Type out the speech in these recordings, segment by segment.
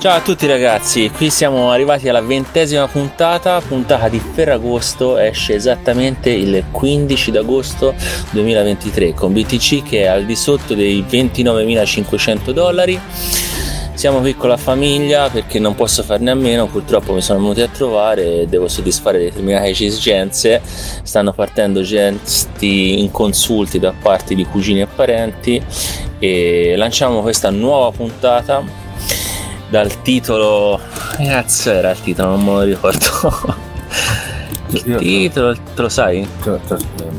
Ciao a tutti ragazzi, qui siamo arrivati alla ventesima puntata, puntata di Ferragosto, esce esattamente il 15 d'agosto 2023 con BTC che è al di sotto dei 29.500 dollari. Siamo qui con la famiglia perché non posso farne a meno, purtroppo mi sono venuti a trovare e devo soddisfare determinate esigenze. Stanno partendo gesti inconsulti da parte di cugini e parenti e lanciamo questa nuova puntata dal titolo cazzo era il titolo non me lo ricordo. Il titolo te lo sai?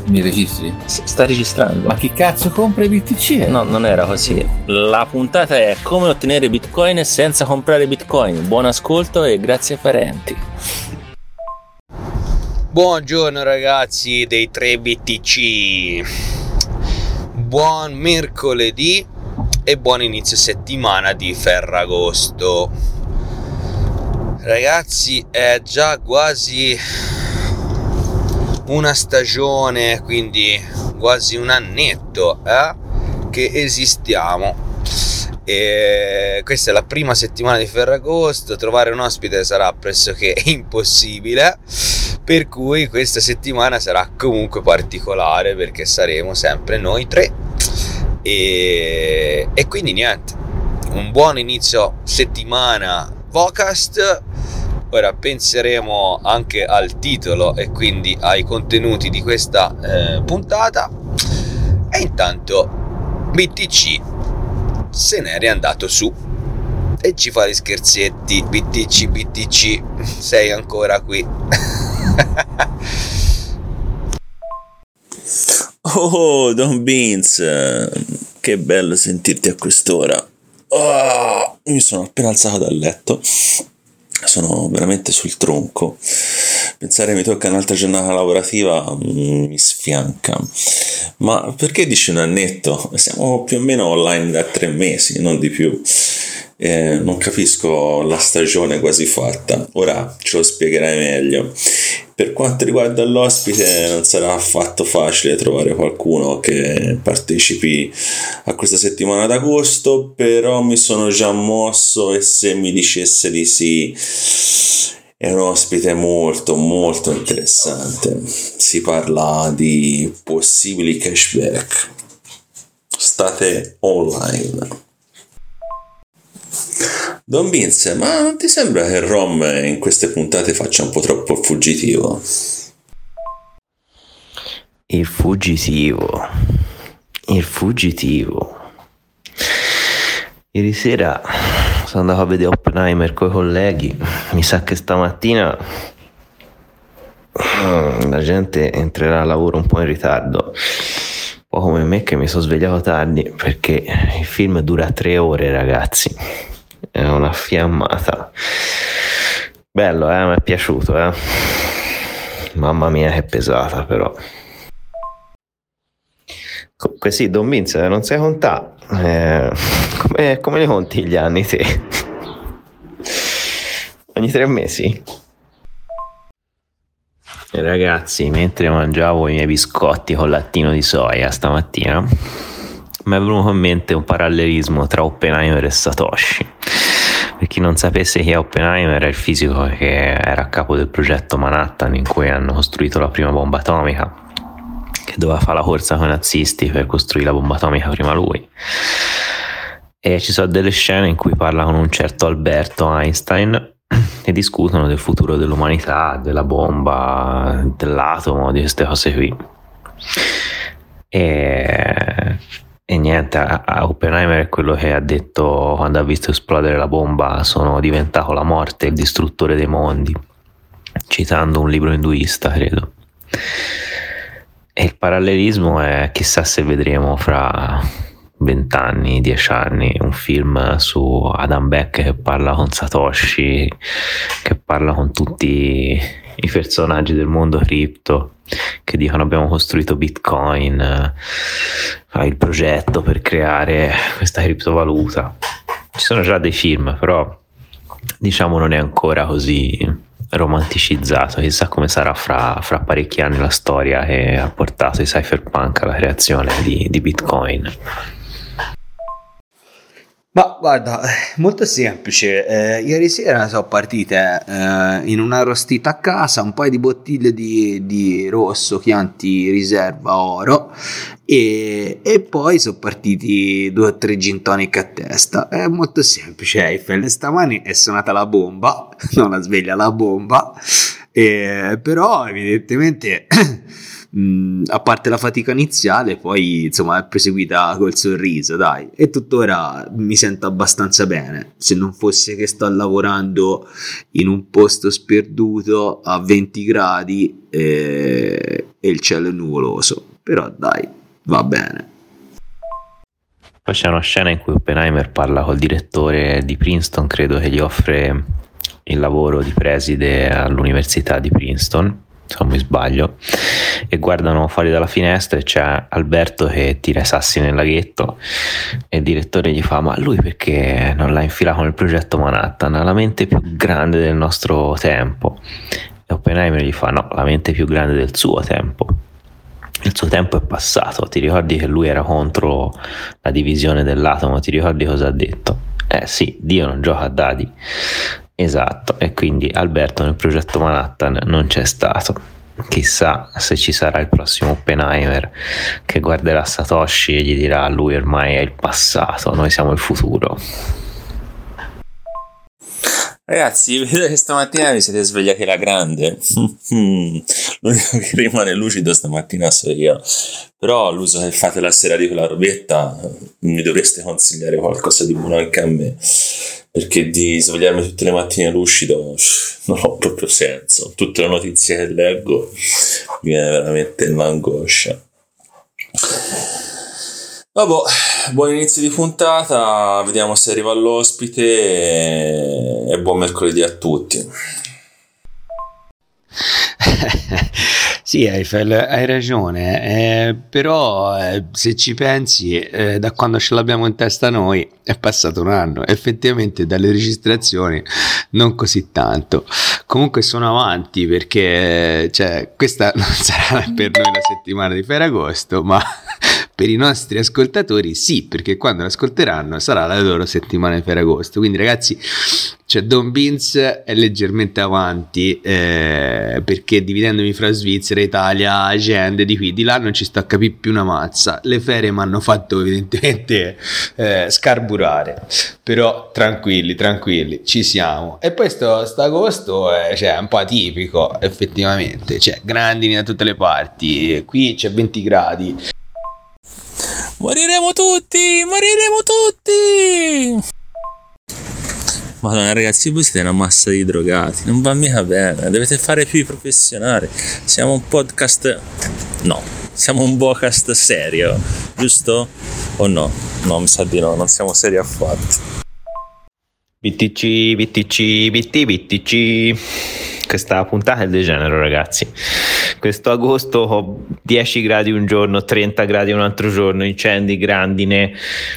mi registri? sta registrando. Ma chi cazzo compra i BTC? no non era così. La puntata è come ottenere bitcoin senza comprare bitcoin. Buon ascolto e grazie ai parenti. Buongiorno ragazzi dei 3 BTC buon mercoledì e buon inizio settimana di Ferragosto. Ragazzi, è già quasi una stagione, quindi quasi un annetto eh, che esistiamo. E questa è la prima settimana di Ferragosto. Trovare un ospite sarà pressoché impossibile. Per cui questa settimana sarà comunque particolare perché saremo sempre noi tre e, e quindi niente, un buon inizio settimana Vocast. Ora penseremo anche al titolo e quindi ai contenuti di questa eh, puntata. E intanto BTC se n'è riandato su e ci fa gli scherzetti. BTC, BTC, sei ancora qui. Oh, Don Beans, che bello sentirti a quest'ora. Oh, mi sono appena alzato dal letto, sono veramente sul tronco. Pensare mi tocca un'altra giornata lavorativa mm, mi sfianca. Ma perché dici un annetto? Siamo più o meno online da tre mesi, non di più. Eh, non capisco la stagione quasi fatta. Ora ce lo spiegherai meglio. Per quanto riguarda l'ospite, non sarà affatto facile trovare qualcuno che partecipi a questa settimana d'agosto, però mi sono già mosso e se mi dicesse di sì, è un ospite molto molto interessante. Si parla di possibili cashback. State online. Don Vince, ma non ti sembra che Rom in queste puntate faccia un po' troppo il fuggitivo? Il fuggitivo. Il fuggitivo. Ieri sera sono andato a vedere Oppenheimer con i colleghi. Mi sa che stamattina mm, la gente entrerà a lavoro un po' in ritardo. Po' come me che mi sono svegliato tardi perché il film dura tre ore, ragazzi è una fiammata. Bello, eh? mi è piaciuto, eh? Mamma mia che pesata però. Comunque sì, Don Vince, non sai contare. Eh, come, come li conti gli anni te? Ogni tre mesi? Ragazzi, mentre mangiavo i miei biscotti con lattino di soia stamattina, mi è venuto in mente un parallelismo tra Oppenheimer e Satoshi. Per chi non sapesse chi è Oppenheimer, è il fisico che era a capo del progetto Manhattan in cui hanno costruito la prima bomba atomica, che doveva fare la corsa con i nazisti per costruire la bomba atomica prima lui. E ci sono delle scene in cui parla con un certo Alberto Einstein e discutono del futuro dell'umanità, della bomba, dell'atomo, di queste cose qui. E e niente, a Oppenheimer è quello che ha detto quando ha visto esplodere la bomba sono diventato la morte, il distruttore dei mondi, citando un libro induista, credo. E il parallelismo è chissà se vedremo fra vent'anni, dieci anni, un film su Adam Beck che parla con Satoshi, che parla con tutti i personaggi del mondo cripto che dicono abbiamo costruito Bitcoin, eh, il progetto per creare questa criptovaluta. Ci sono già dei film, però diciamo non è ancora così romanticizzato. Chissà come sarà fra, fra parecchi anni la storia che ha portato i cypherpunk alla creazione di, di Bitcoin. Ma guarda, molto semplice. Eh, ieri sera sono partite eh, in una rostita a casa un paio di bottiglie di, di rosso Chianti Riserva Oro e, e poi sono partiti due o tre gin tonic a testa. È molto semplice, Eiffel. Stamani è suonata la bomba, non la sveglia, la bomba. Eh, però evidentemente mh, a parte la fatica iniziale, poi insomma è proseguita col sorriso, dai. E tuttora mi sento abbastanza bene. Se non fosse che sto lavorando in un posto sperduto a 20 gradi eh, e il cielo è nuvoloso. Però dai, va bene. Poi c'è una scena in cui Oppenheimer parla col direttore di Princeton, credo che gli offre il lavoro di preside all'università di Princeton se non mi sbaglio, e guardano fuori dalla finestra e c'è Alberto che tira i sassi nel laghetto e il direttore gli fa ma lui perché non l'ha infilato nel progetto Manhattan, la mente più grande del nostro tempo. E Oppenheimer gli fa no, la mente più grande del suo tempo. Il suo tempo è passato, ti ricordi che lui era contro la divisione dell'atomo, ti ricordi cosa ha detto? Eh sì, Dio non gioca a dadi. Esatto, e quindi Alberto nel progetto Manhattan non c'è stato. Chissà se ci sarà il prossimo Oppenheimer che guarderà Satoshi e gli dirà lui ormai è il passato, noi siamo il futuro. Ragazzi, vedo che stamattina vi siete svegliati la grande. L'unico che rimane lucido stamattina sono io. Però l'uso che fate la sera di quella robetta mi dovreste consigliare qualcosa di buono anche a me perché di svegliarmi tutte le mattine lucido non ho proprio senso. Tutte le notizie che leggo mi viene veramente l'angoscia. Vabbè, buon inizio di puntata, vediamo se arriva l'ospite e buon mercoledì a tutti. Sì, Eiffel, hai ragione, eh, però eh, se ci pensi, eh, da quando ce l'abbiamo in testa noi è passato un anno, effettivamente dalle registrazioni non così tanto. Comunque sono avanti perché cioè, questa non sarà per noi la settimana di Ferragosto, ma per i nostri ascoltatori sì, perché quando l'ascolteranno sarà la loro settimana di Ferragosto. Quindi ragazzi, cioè Don Beans è leggermente avanti eh, perché dividendomi fra Svizzera, Italia, agende di qui, di là non ci sta a capire più una mazza. Le ferie mi hanno fatto evidentemente eh, scarburare, però tranquilli, tranquilli, ci siamo. E poi sto, sto agosto è cioè, un po' atipico effettivamente, cioè, grandini da tutte le parti, qui c'è 20 gradi. Moriremo tutti, moriremo tutti! Madonna ragazzi, voi siete una massa di drogati, non va mica bene, dovete fare più i professionali. Siamo un podcast... No, siamo un podcast serio, giusto? O no? No, mi sa di no, non siamo seri affatto. BTC, BTC, BT, BTC. Questa puntata è degenero, ragazzi. Questo agosto ho 10 gradi un giorno, 30 gradi un altro giorno, incendi, grandine,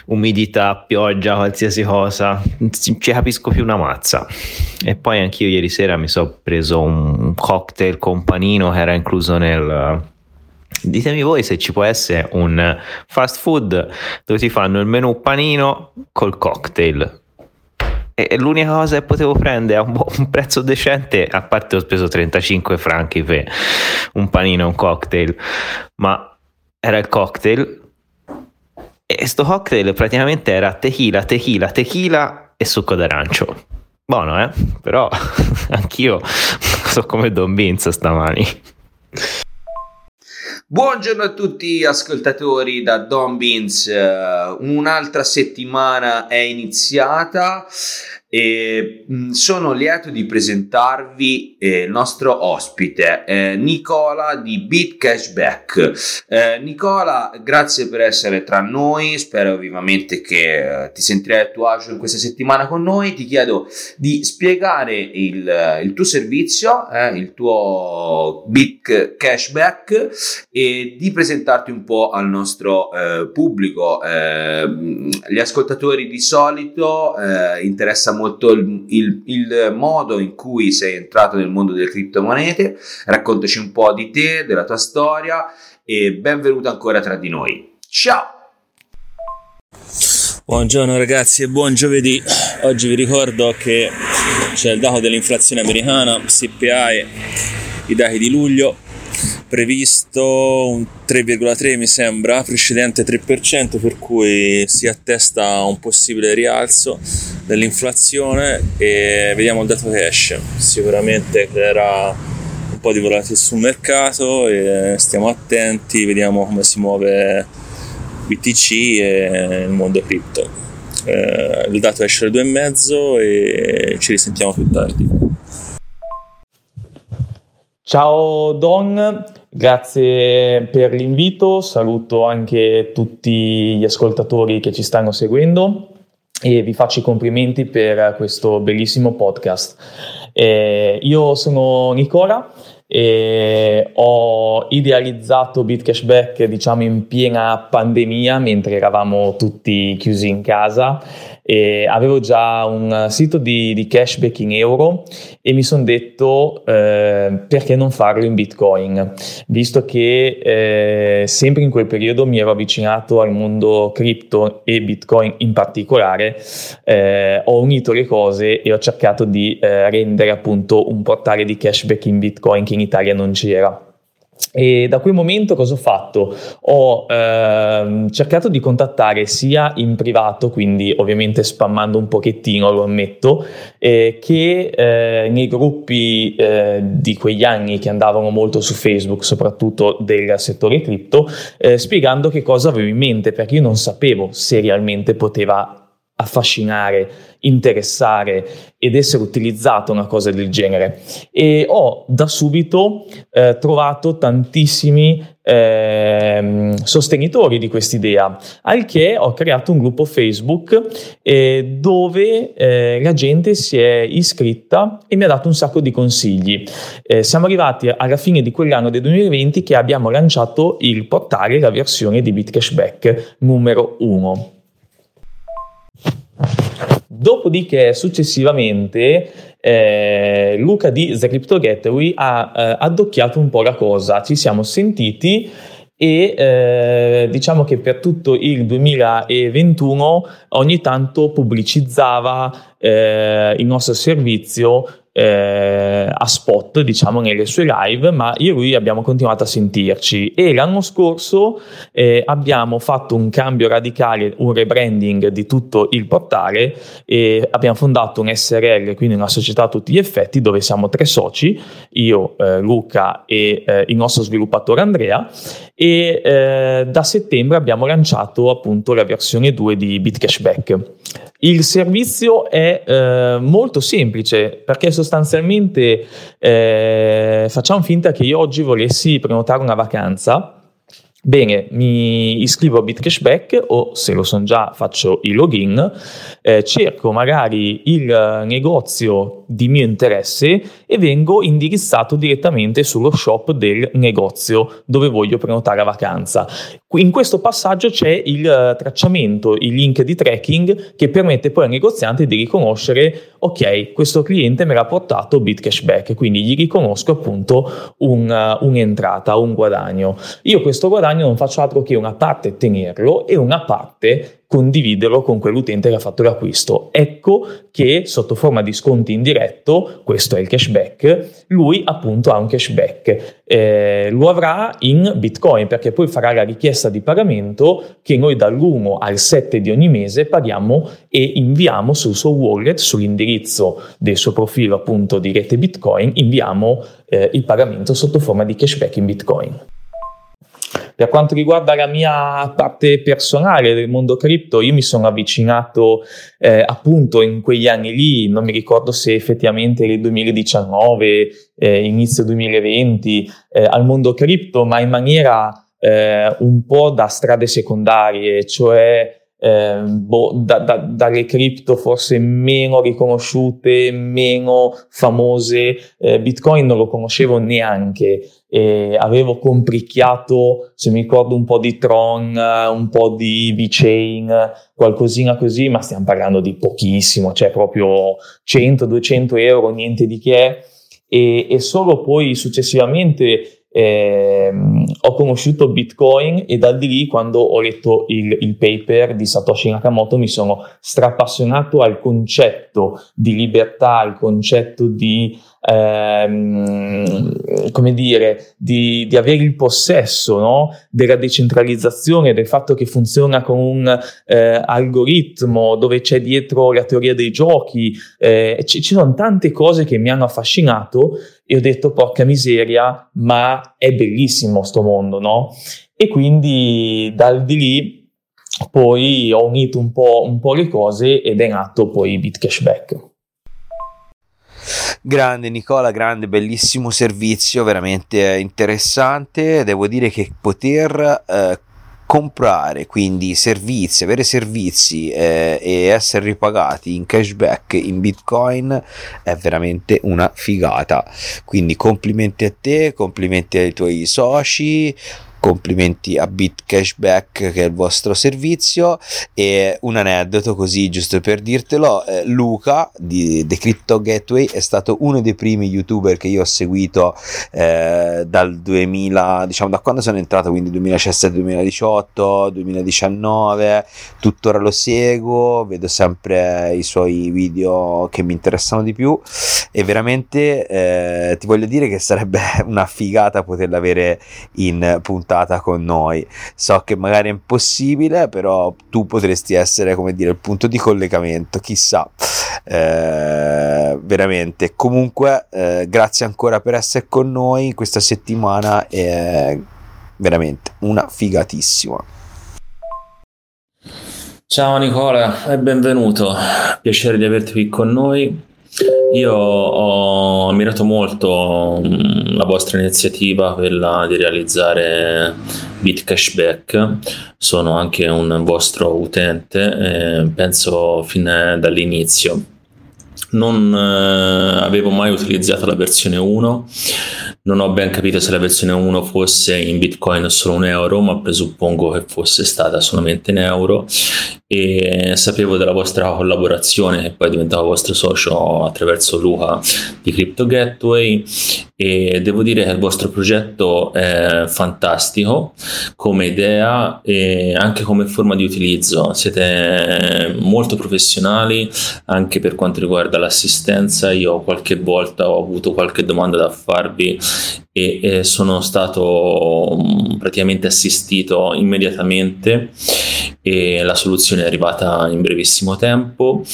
umidità, pioggia, qualsiasi cosa. Non ci capisco più una mazza. E poi anch'io ieri sera mi sono preso un cocktail con panino che era incluso nel Ditemi voi se ci può essere un fast food dove ti fanno il menù panino col cocktail e l'unica cosa che potevo prendere a un, un, prezzo decente, a parte ho speso 35 franchi per un panino un cocktail, ma era il cocktail e sto cocktail praticamente era tequila, tequila, tequila e succo d'arancio. Buono, eh? Però anch'io so come Don Vince stamani. Buongiorno a tutti ascoltatori da Don Beans, un'altra settimana è iniziata e mm, sono lieto di presentarvi eh, il nostro ospite eh, Nicola di Beat Cashback. Eh, Nicola, grazie per essere tra noi, spero vivamente che ti sentirai a tuo agio in questa settimana con noi. Ti chiedo di spiegare il, il tuo servizio, il tuo Beat Cashback e di presentarti un po' al nostro pubblico. gli ascoltatori di solito interessa molto molto il, il, il, modo in cui sei entrato nel mondo delle criptomonete. Raccontaci un po' di te, della tua storia e benvenuto ancora tra di noi. Ciao! Buongiorno ragazzi e buon giovedì. Oggi vi ricordo che c'è il dato dell'inflazione americana, CPI, i dati di luglio, previsto un 3,3 mi sembra, precedente 3%, per cui si attesta un possibile rialzo dell'inflazione e vediamo il dato che esce. Sicuramente creerà un po' di volatilità sul mercato e stiamo attenti, vediamo come si muove BTC e il mondo cripto. Eh, il dato esce alle 2,5 e ci risentiamo più tardi. Ciao Don, grazie per l'invito, saluto anche tutti gli ascoltatori che ci stanno seguendo e vi faccio i complimenti per questo bellissimo podcast. Eh, io sono Nicola e ho idealizzato BitCashback diciamo in piena pandemia mentre eravamo tutti chiusi in casa e avevo già un sito di, di cashback in euro e mi sono detto eh, perché non farlo in bitcoin? Visto che eh, sempre in quel periodo mi ero avvicinato al mondo cripto e bitcoin in particolare eh, ho unito le cose e ho cercato di eh, rendere appunto un portale di cashback in bitcoin che in Italia non c'era e da quel momento cosa ho fatto? Ho ehm, cercato di contattare sia in privato, quindi ovviamente spammando un pochettino, lo ammetto, eh, che eh, nei gruppi eh, di quegli anni che andavano molto su Facebook, soprattutto del settore cripto, eh, spiegando che cosa avevo in mente, perché io non sapevo se realmente poteva affascinare, interessare ed essere utilizzato una cosa del genere. E ho da subito eh, trovato tantissimi eh, sostenitori di quest'idea al che ho creato un gruppo Facebook eh, dove eh, la gente si è iscritta e mi ha dato un sacco di consigli. Eh, siamo arrivati alla fine di quell'anno del 2020 che abbiamo lanciato il portale la versione di BitCashback numero 1 Dopodiché, successivamente, eh, Luca di The Crypto Gateway ha eh, addocchiato un po' la cosa. Ci siamo sentiti e eh, diciamo che per tutto il 2021 ogni tanto pubblicizzava eh, il nostro servizio eh, a spot, diciamo, nelle sue live, ma io e lui abbiamo continuato a sentirci e l'anno scorso eh, abbiamo fatto un cambio radicale, un rebranding di tutto il portale e abbiamo fondato un SRL, quindi una società a tutti gli effetti, dove siamo tre soci, io, eh, Luca e eh, il nostro sviluppatore Andrea e eh, da settembre abbiamo lanciato appunto la versione 2 di BitCashback. Il servizio è eh, molto semplice perché sostanzialmente eh, facciamo finta che io oggi volessi prenotare una vacanza. Bene, mi iscrivo a BitCashback o se lo sono già faccio il login, eh, cerco magari il negozio di mio interesse e vengo indirizzato direttamente sullo shop del negozio dove voglio prenotare la vacanza. In questo passaggio c'è il tracciamento, il link di tracking che permette poi al negoziante di riconoscere ok, questo cliente me l'ha portato BitCashback, quindi gli riconosco appunto un, un'entrata, un guadagno. Io questo guadagno non faccio altro che una parte tenerlo e una parte condividerlo con quell'utente che ha fatto l'acquisto. Ecco che sotto forma di sconti indiretto, questo è il cashback, lui appunto ha un cashback. Eh, lo avrà in Bitcoin perché poi farà la richiesta di pagamento che noi dall'1 al 7 di ogni mese paghiamo e inviamo sul suo wallet, sull'indirizzo del suo profilo appunto di rete Bitcoin, inviamo eh, il pagamento sotto forma di cashback in Bitcoin. Per quanto riguarda la mia parte personale del mondo cripto, io mi sono avvicinato eh, appunto in quegli anni lì, non mi ricordo se effettivamente nel 2019, eh, inizio 2020, eh, al mondo cripto, ma in maniera eh, un po' da strade secondarie, cioè eh, boh, da, da, dalle cripto forse meno riconosciute, meno famose. Eh, Bitcoin non lo conoscevo neanche. Eh, avevo compricchiato, se mi ricordo, un po' di Tron, un po' di VeChain, qualcosina così, ma stiamo parlando di pochissimo, cioè proprio 100-200 euro, niente di che. E, e solo poi successivamente ehm, ho conosciuto Bitcoin e da lì quando ho letto il, il paper di Satoshi Nakamoto mi sono strappassionato al concetto di libertà, al concetto di ehm, come dire, di, di, avere il possesso no? della decentralizzazione, del fatto che funziona con un eh, algoritmo dove c'è dietro la teoria dei giochi, eh, ci, ci sono tante cose che mi hanno affascinato e ho detto porca miseria, ma è bellissimo sto mondo, no? E quindi dal di lì poi ho unito un po', un po' le cose ed è nato poi BitCashback. Grande Nicola, grande, bellissimo servizio, veramente interessante. Devo dire che poter eh, comprare quindi servizi, avere servizi eh, e essere ripagati in cashback in bitcoin è veramente una figata. Quindi complimenti a te, complimenti ai tuoi soci, complimenti a BitCashback che è il vostro servizio e un aneddoto così giusto per dirtelo eh, Luca di The Crypto Gateway è stato uno dei primi youtuber che io ho seguito eh, dal 2000 diciamo da quando sono entrato quindi 2017 2018 2019 tuttora lo seguo vedo sempre i suoi video che mi interessano di più e veramente eh, ti voglio dire che sarebbe una figata poterla avere in puntata puntata con noi. So che magari è impossibile, però tu potresti essere, come dire, il punto di collegamento, chissà. Eh, veramente. Comunque, eh, grazie ancora per essere con noi questa settimana. È veramente una figatissima. Ciao Nicola e benvenuto. Piacere di averti qui con noi. Io ho ammirato molto mm, la vostra iniziativa, quella di realizzare BitCashback. Sono anche un vostro utente, penso fin dall'inizio. Non eh, avevo mai utilizzato la versione 1, non ho ben capito se la versione 1 fosse in Bitcoin solo un euro, ma presuppongo che fosse stata solamente in euro e sapevo della vostra collaborazione che poi diventavo vostro socio attraverso Luca di Crypto Gateway. E devo dire che il vostro progetto è fantastico come idea e anche come forma di utilizzo. Siete molto professionali anche per quanto riguarda l'assistenza. Io qualche volta ho avuto qualche domanda da farvi e, e sono stato mm, praticamente assistito immediatamente e la soluzione è arrivata in brevissimo tempo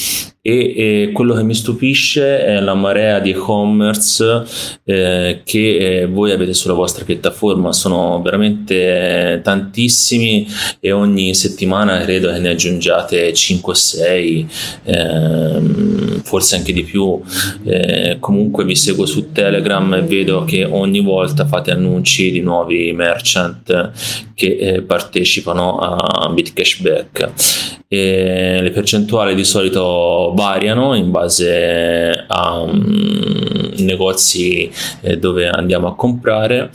e, e, quello che mi stupisce è la marea di e-commerce eh, che eh, voi avete sulla vostra piattaforma. Sono veramente eh, tantissimi e ogni settimana credo che ne aggiungiate 5-6 ehm, forse anche di più. Eh, comunque vi seguo su Telegram e vedo che ogni volta fate annunci di nuovi merchant che eh, partecipano a BitCashback e le percentuali di solito variano in base a um, negozi eh, dove andiamo a comprare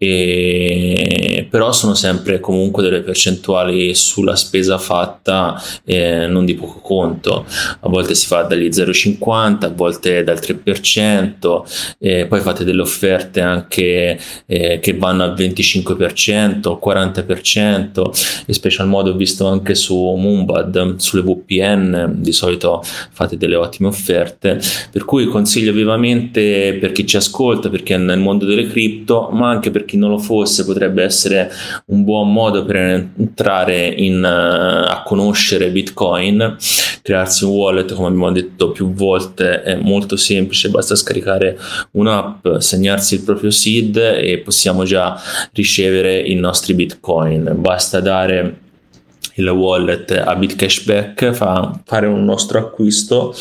e, però sono sempre comunque delle percentuali sulla spesa fatta eh, non di poco conto. A volte si fa dagli 0,50 a volte dal 3% e poi fate delle offerte anche eh, che vanno al 25% 40% in special modo ho visto anche su Moonbad sulle VPN di solito fate delle ottime offerte. Per cui consiglio vivamente per chi ci ascolta perché è nel mondo delle cripto ma anche per chi non lo fosse potrebbe essere un buon modo per entrare in, uh, a conoscere Bitcoin, crearsi un wallet come abbiamo detto più volte è molto semplice, basta scaricare un'app, segnarsi il proprio seed e possiamo già ricevere i nostri Bitcoin, basta dare il wallet a BitCashback fa fare un nostro acquisto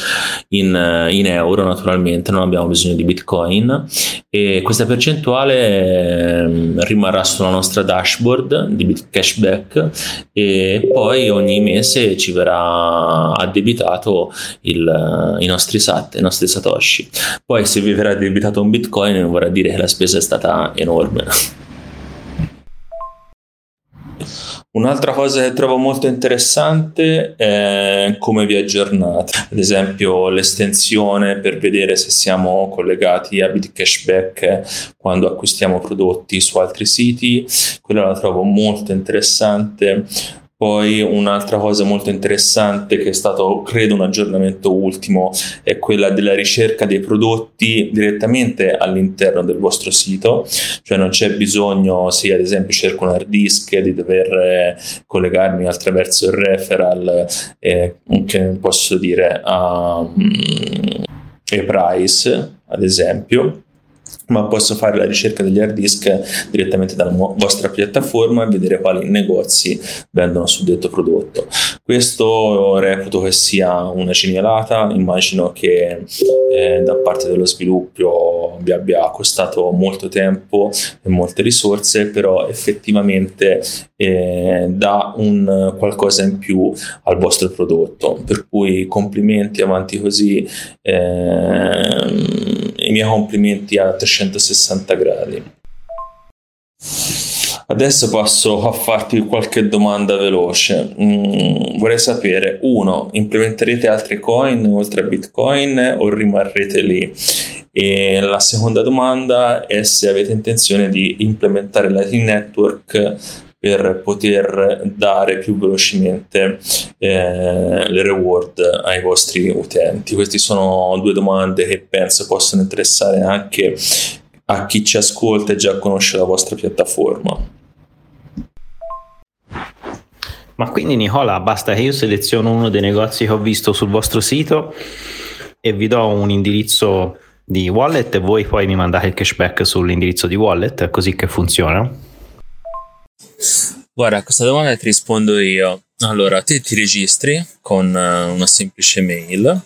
in, in, euro naturalmente non abbiamo bisogno di bitcoin. E questa percentuale ehm, rimarrà sulla nostra dashboard di BitCashback e poi ogni mese ci verrà addebitato il, i nostri sat, i nostri satoshi. Poi se vi verrà addebitato un bitcoin vorrà dire che la spesa è stata enorme Un'altra cosa che trovo molto interessante è come vi aggiornate, ad esempio l'estensione per vedere se siamo collegati a BitCashback quando acquistiamo prodotti su altri siti, quella la trovo molto interessante poi un'altra cosa molto interessante che è stato, credo, un aggiornamento ultimo è quella della ricerca dei prodotti direttamente all'interno del vostro sito, cioè non c'è bisogno, se ad esempio cerco un hard disk, di dover eh, collegarmi attraverso il referral, eh, che posso dire a um, e-price, ad esempio, ma posso fare la ricerca degli hard disk direttamente dalla vostra piattaforma e vedere quali negozi vendono suddetto prodotto. Questo reputo che sia una genialata, immagino che eh, da parte dello sviluppo vi abbia costato molto tempo e molte risorse, però effettivamente eh, dà un qualcosa in più al vostro prodotto. Per cui complimenti avanti così. Eh, i miei complimenti a 360 gradi. Adesso passo a farti qualche domanda veloce. Mm, vorrei sapere, uno, implementerete altri coin oltre a Bitcoin o rimarrete lì? E la seconda domanda è se avete intenzione di implementare Lightning Network per poter dare più velocemente eh, le reward ai vostri utenti? Queste sono due domande che penso possano interessare anche a chi ci ascolta e già conosce la vostra piattaforma. Ma quindi Nicola, basta che io seleziono uno dei negozi che ho visto sul vostro sito e vi do un indirizzo di wallet e voi poi mi mandate il cashback sull'indirizzo di wallet, così che funziona? Guarda, a questa domanda ti rispondo io. Allora, te ti registri con eh, una semplice mail,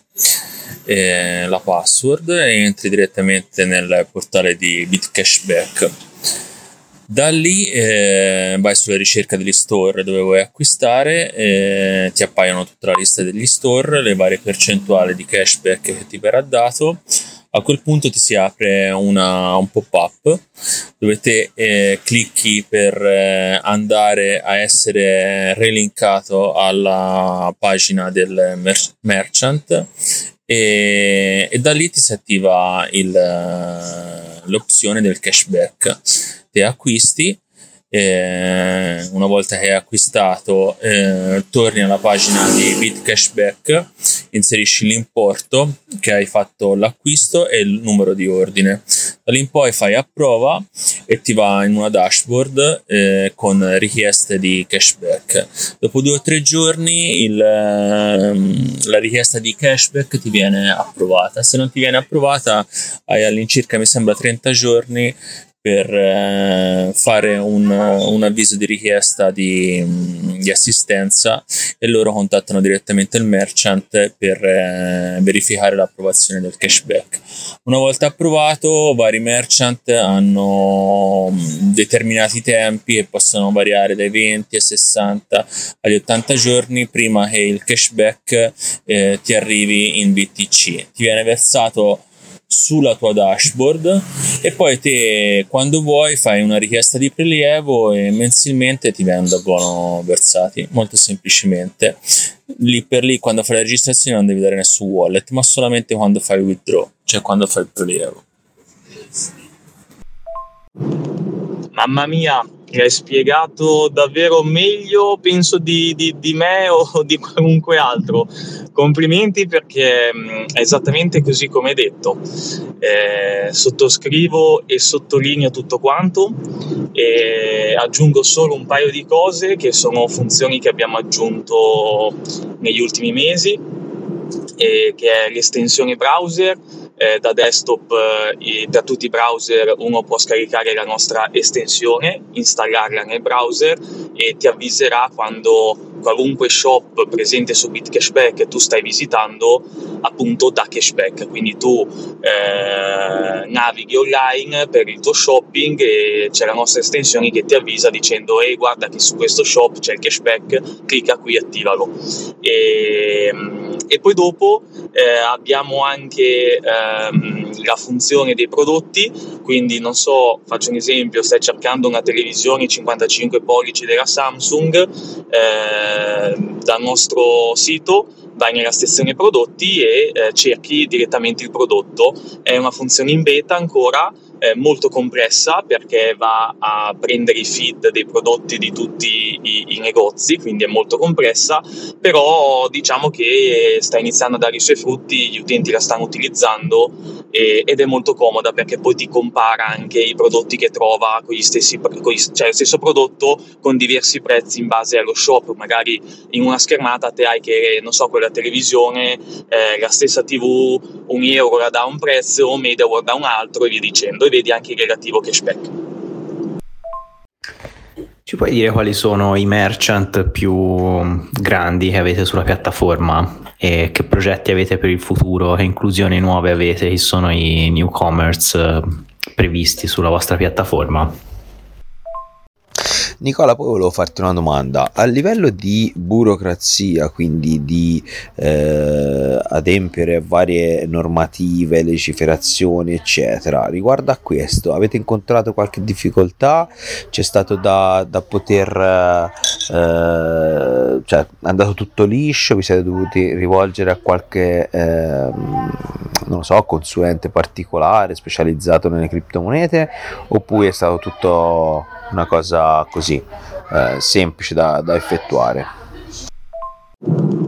eh, la password e entri direttamente nel portale di BitCashback. Da lì eh, vai sulla ricerca degli store dove vuoi acquistare, eh, ti appaiono tutta la lista degli store, le varie percentuali di cashback che ti verrà dato a quel punto ti si apre una, un pop-up dove te eh, clicchi per eh, andare a essere relinkato alla pagina del mer- merchant e, e, da lì ti si attiva il, l'opzione del cashback. Te acquisti eh, una volta che hai acquistato eh, torni alla pagina di BitCashback inserisci l'importo che hai fatto l'acquisto e il numero di ordine. Da lì in poi fai approva e ti va in una dashboard eh, con richieste di cashback. Dopo due o tre giorni il, ehm, la richiesta di cashback ti viene approvata. Se non ti viene approvata hai all'incirca mi sembra 30 giorni per eh, fare un, un, avviso di richiesta di, di, assistenza e loro contattano direttamente il merchant per eh, verificare l'approvazione del cashback. Una volta approvato, vari merchant hanno mm, determinati tempi che possono variare dai 20 ai 60 agli 80 giorni prima che il cashback eh, ti arrivi in BTC. Ti viene versato sulla tua dashboard e poi te quando vuoi fai una richiesta di prelievo e mensilmente ti vengono versati molto semplicemente. Lì per lì quando fai la registrazione non devi dare nessun wallet ma solamente quando fai withdraw cioè quando fai il prelievo. Mamma mia hai spiegato davvero meglio, penso, di, di, di, me o di qualunque altro. Complimenti perché mm, è esattamente così come hai detto. Eh, sottoscrivo e sottolineo tutto quanto e aggiungo solo un paio di cose che sono funzioni che abbiamo aggiunto negli ultimi mesi, e che è l'estensione browser eh, da desktop eh, da tutti i browser uno può scaricare la nostra estensione, installarla nel browser e ti avviserà quando qualunque shop presente su BitCashback tu stai visitando appunto dà cashback quindi tu eh, navighi online per il tuo shopping e c'è la nostra estensione che ti avvisa dicendo ehi guarda che su questo shop c'è il cashback clicca qui e attivalo. E, e poi dopo eh, abbiamo anche ehm, la funzione dei prodotti, quindi non so, faccio un esempio, stai cercando una televisione 55 pollici della Samsung, eh, dal nostro sito vai nella sezione prodotti e eh, cerchi direttamente il prodotto. È una funzione in beta ancora, eh, molto compressa perché va a prendere i feed dei prodotti di tutti i, i, negozi, quindi è molto compressa, però diciamo che sta iniziando a dare i suoi frutti, gli utenti la stanno utilizzando e, ed è molto comoda perché poi ti compara anche i prodotti che trova con gli stessi, con gli, cioè lo stesso prodotto con diversi prezzi in base allo shop, magari in una schermata te hai che, non so, quella televisione, eh, la stessa tv, un euro dà un prezzo, MediaWorld da un altro e via dicendo vedi anche il relativo cashback. Ci puoi dire quali sono i merchant più grandi che avete sulla piattaforma e che progetti avete per il futuro, che inclusioni nuove avete, chi sono i newcomers eh, previsti sulla vostra piattaforma? Nicola, poi volevo farti una domanda. A livello di burocrazia, quindi di eh, adempiere varie normative, legiferazioni, eccetera, riguardo a questo, avete incontrato qualche difficoltà? C'è stato da, da poter... Eh, cioè, è andato tutto liscio? Vi siete dovuti rivolgere a qualche... Eh, non so, consulente particolare specializzato nelle criptomonete oppure è stato tutto una cosa così eh, semplice da, da effettuare.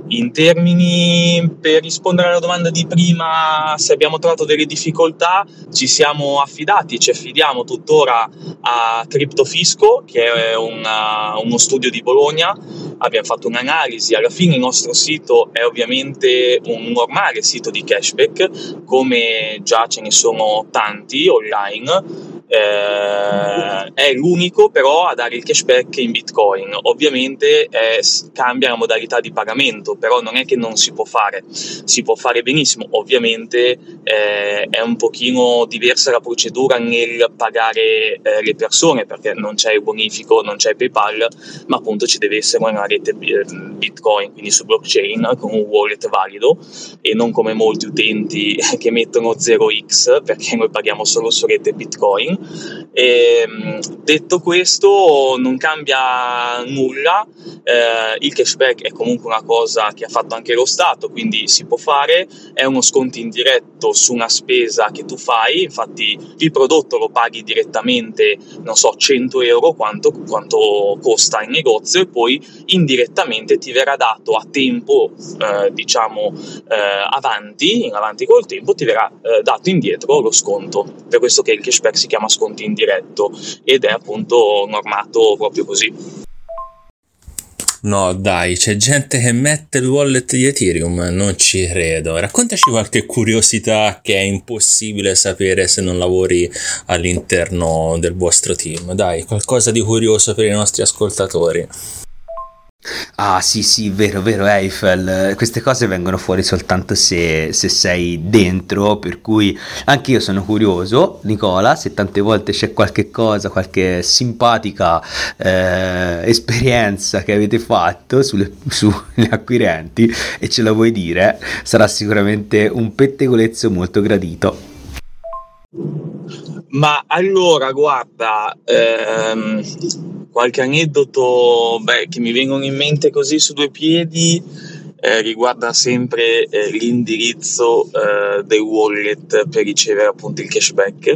In termini, per rispondere alla domanda di prima, se abbiamo trovato delle difficoltà, ci siamo affidati, ci affidiamo tuttora a Criptofisco, che è una, uno studio di Bologna. Abbiamo fatto un'analisi, alla fine il nostro sito è ovviamente un normale sito di cashback, come già ce ne sono tanti online eh, è l'unico però a dare il cashback in bitcoin. Ovviamente eh, cambia la modalità di pagamento però non è che non si può fare. Si può fare benissimo. Ovviamente eh, è un pochino diversa la procedura nel pagare eh, le persone perché non c'è il bonifico non c'è paypal ma appunto ci deve essere una rete eh, bitcoin quindi su blockchain con un wallet valido e non come molti utenti che mettono 0x perché noi paghiamo solo su rete bitcoin e, ehm, detto questo, non cambia nulla. Eh, il cashback è comunque una cosa che ha fatto anche lo Stato, quindi si può fare. È uno sconto indiretto su una spesa che tu fai. Infatti, il prodotto lo paghi direttamente, non so, 100 euro quanto, quanto costa in negozio, e poi indirettamente ti verrà dato a tempo, eh, diciamo, eh, avanti, in avanti col tempo, ti verrà eh, dato indietro lo sconto. Per questo che il cashback si chiama sconti indiretto ed è appunto normato proprio così. No, dai, c'è gente che mette il wallet di Ethereum, non ci credo. Raccontaci qualche curiosità che è impossibile sapere se non lavori all'interno del vostro team. Dai, qualcosa di curioso per i nostri ascoltatori. Ah sì sì, vero, vero Eiffel, queste cose vengono fuori soltanto se, se, sei dentro, per cui anche io sono curioso, Nicola, se tante volte c'è qualche cosa, qualche simpatica eh, esperienza che avete fatto sulle, sulle acquirenti e ce la vuoi dire, sarà sicuramente un pettegolezzo molto gradito. Ma allora, guarda, ehm, qualche aneddoto beh, che mi vengono in mente così su due piedi eh, riguarda sempre eh, l'indirizzo eh, del wallet per ricevere appunto il cashback.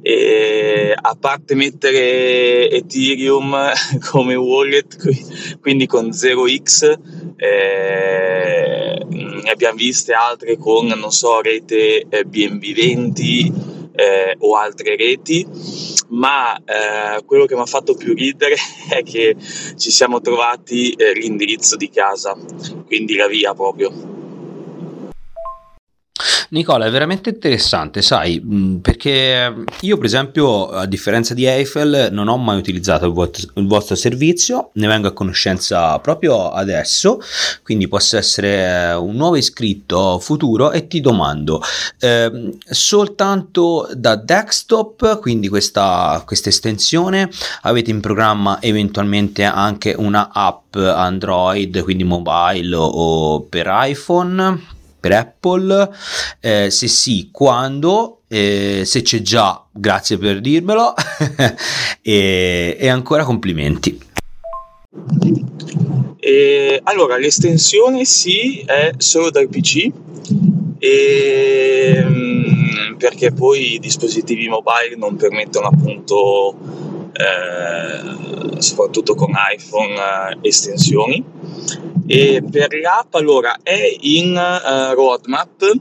E, a parte mettere Ethereum come wallet, quindi con 0x, eh, ne abbiamo viste altre con, non so, rete BNB20 eh, o altre reti, ma eh, quello che mi ha fatto più ridere è che ci siamo trovati eh, l'indirizzo di casa, quindi la via proprio. Nicola, è veramente interessante, sai, perché io per esempio, a differenza di Eiffel, non ho mai utilizzato il vostro, il vostro servizio, ne vengo a conoscenza proprio adesso, quindi posso essere un nuovo iscritto futuro e ti domando, eh, soltanto da desktop, quindi questa, questa estensione, avete in programma eventualmente anche una app Android, quindi mobile o per iPhone? Per Apple? Eh, se sì, quando? Eh, se c'è già, grazie per dirmelo e, e, ancora complimenti. E, allora, l'estensione sì, è solo dal PC e, mm, perché poi i dispositivi mobile non permettono appunto eh, soprattutto con iPhone eh, estensioni e per l'app allora è in uh, roadmap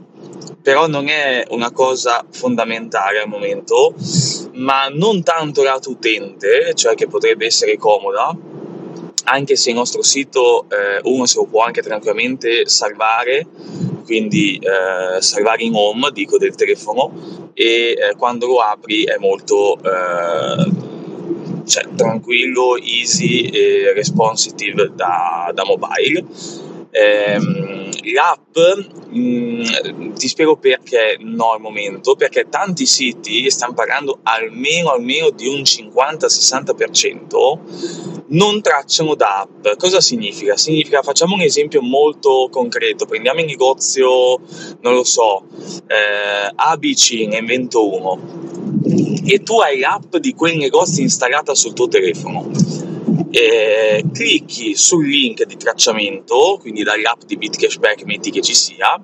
però non è una cosa fondamentale al momento ma non tanto lato utente cioè che potrebbe essere comoda anche se il nostro sito eh, uno se lo può anche tranquillamente salvare quindi eh, salvare in home dico del telefono e eh, quando lo apri è molto eh, cioè, tranquillo, easy e responsive da, da mobile. Ehm, l'app mh, mm, ti spiego perché no al momento perché tanti siti stanno pagando almeno, almeno di un 50-60% non tracciano da app cosa significa? significa facciamo un esempio molto concreto prendiamo il negozio non lo so eh, ABC ne invento uno e tu hai l'app di quel negozio installata sul tuo telefono. Eh, clicchi sul link di tracciamento, quindi dall'app di BitCashback metti che ci sia,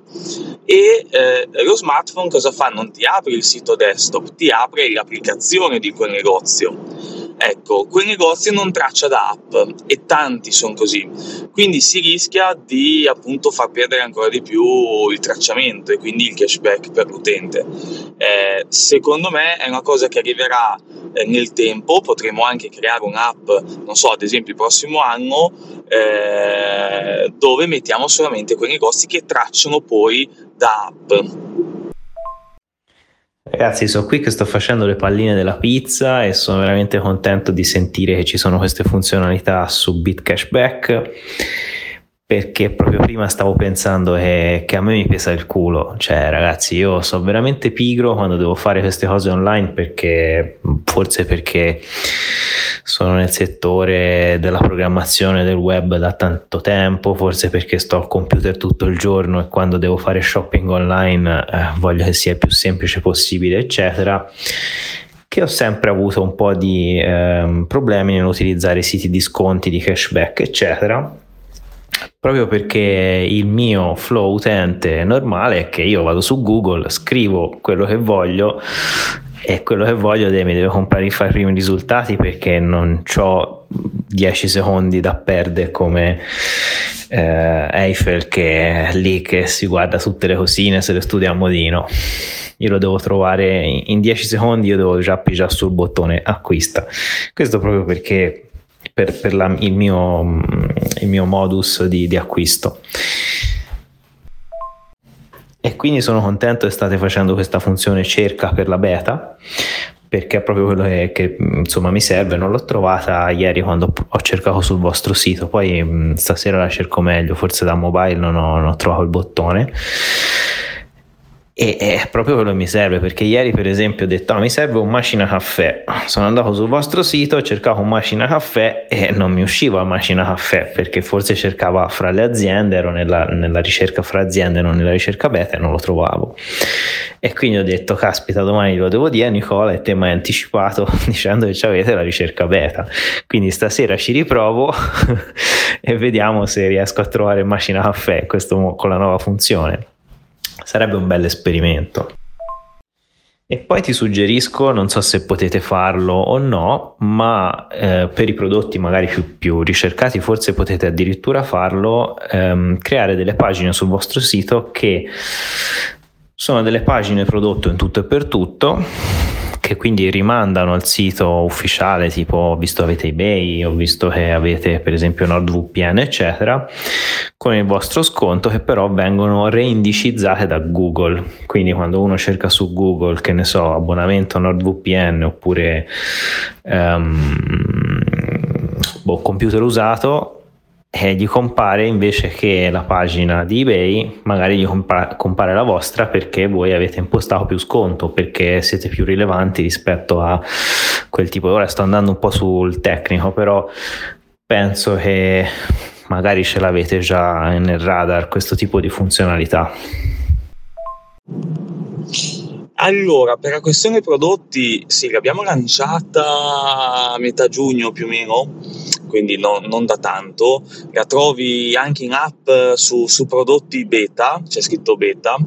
e eh, lo smartphone cosa fa? Non ti apre il sito desktop, ti apre l'applicazione di quel negozio Ecco, quel negozio non traccia da app e tanti sono così, quindi si rischia di appunto far perdere ancora di più il tracciamento e quindi il cashback per l'utente. Eh, secondo me è una cosa che arriverà eh, nel tempo, potremo anche creare un'app, non so, ad esempio il prossimo anno, eh, dove mettiamo solamente quei negozi che tracciano poi da app. Ragazzi, sono qui che sto facendo le palline della pizza e sono veramente contento di sentire che ci sono queste funzionalità su BitCashback perché proprio prima stavo pensando che, che, a me mi pesa il culo, cioè ragazzi io sono veramente pigro quando devo fare queste cose online perché forse perché sono nel settore della programmazione del web da tanto tempo, forse perché sto al computer tutto il giorno e quando devo fare shopping online eh, voglio che sia il più semplice possibile eccetera. Che ho sempre avuto un po' di eh, problemi nell'utilizzare siti di sconti, di cashback eccetera proprio perché il mio flow utente normale è che io vado su Google, scrivo quello che voglio e quello che voglio mi deve comprare i primi risultati perché non ho 10 secondi da perdere come eh, Eiffel che è lì che si guarda tutte le cosine se le studia a modino. Io lo devo trovare in 10 secondi io devo già pigiare sul bottone acquista. Questo proprio perché per, per la, il, mio, il, mio, modus di, di acquisto. E quindi sono contento che state facendo questa funzione cerca per la beta perché è proprio quello che, che, insomma mi serve. Non l'ho trovata ieri quando ho cercato sul vostro sito, poi stasera la cerco meglio, forse da mobile non ho, non ho trovato il bottone e è proprio quello che mi serve perché ieri per esempio ho detto ah, mi serve un macina caffè. Sono andato sul vostro sito ho cercato un macina caffè e non mi usciva il macina caffè perché forse cercava fra le aziende ero nella, nella ricerca fra aziende non nella ricerca beta e non lo trovavo. E quindi ho detto caspita domani lo devo dire a Nicola e te mi hai anticipato dicendo che avete la ricerca beta. Quindi stasera ci riprovo e vediamo se riesco a trovare macina caffè questo con la nuova funzione Sarebbe un bel esperimento. E poi ti suggerisco, non so se potete farlo o no, ma eh, per i prodotti magari più, più, ricercati forse potete addirittura farlo, ehm, creare delle pagine sul vostro sito che sono delle pagine prodotto in tutto e per tutto che quindi rimandano al sito ufficiale, tipo ho visto avete eBay, ho visto che avete per esempio NordVPN, eccetera, con il vostro sconto che però vengono reindicizzate da Google. Quindi quando uno cerca su Google, che ne so, abbonamento NordVPN oppure um, boh, computer usato, eh, gli compare invece che la pagina di eBay, magari gli compare, compare la vostra perché voi avete impostato più sconto, perché siete più rilevanti rispetto a quel tipo. Ora sto andando un po' sul tecnico, però penso che magari ce l'avete già nel radar questo tipo di funzionalità. Allora, per la questione prodotti, sì, l'abbiamo lanciata a metà giugno più o meno, quindi no, non da tanto. La trovi anche in app su, su prodotti beta, c'è scritto beta,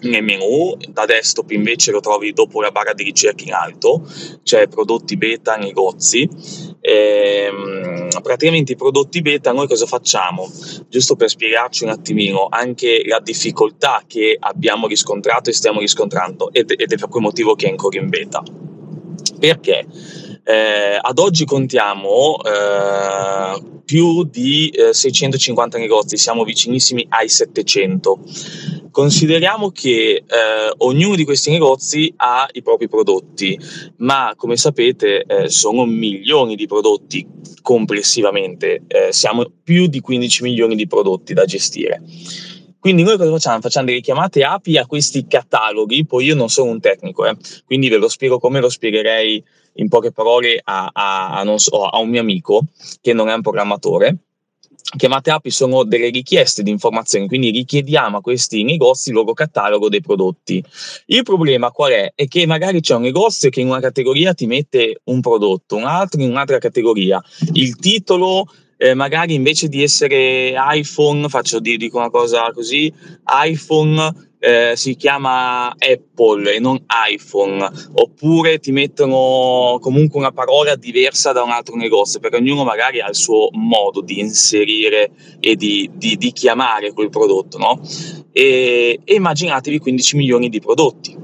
nel menu, da desktop invece lo trovi dopo la barra di ricerca in alto, cioè prodotti beta negozi. E, ehm, praticamente i prodotti beta noi cosa facciamo? Giusto per spiegarci un attimino anche la difficoltà che abbiamo riscontrato e stiamo riscontrando ed, ed è per quel motivo che è ancora in beta. Perché? Eh, ad oggi contiamo eh, più di eh, 650 negozi, siamo vicinissimi ai 700. Consideriamo che eh, ognuno di questi negozi ha i propri prodotti, ma come sapete eh, sono milioni di prodotti complessivamente, eh, siamo più di 15 milioni di prodotti da gestire. Quindi noi cosa facciamo? Facciamo delle chiamate API a questi cataloghi, poi io non sono un tecnico, quindi ve lo spiego come lo spiegherei in poche parole a, a, a, so, a un mio amico che non è un programmatore chiamate API sono delle richieste di informazioni, quindi richiediamo a questi negozi il loro catalogo dei prodotti. Il problema qual è? È che magari c'è un negozio che in una categoria ti mette un prodotto, un altro in un'altra categoria. Il titolo eh, magari invece di essere iPhone, faccio dico una cosa così, iPhone eh, si chiama Apple e non iPhone, oppure ti mettono comunque una parola diversa da un altro negozio, perché ognuno magari ha il suo modo di inserire e di, di, di chiamare quel prodotto, no? E, e immaginatevi 15 milioni di prodotti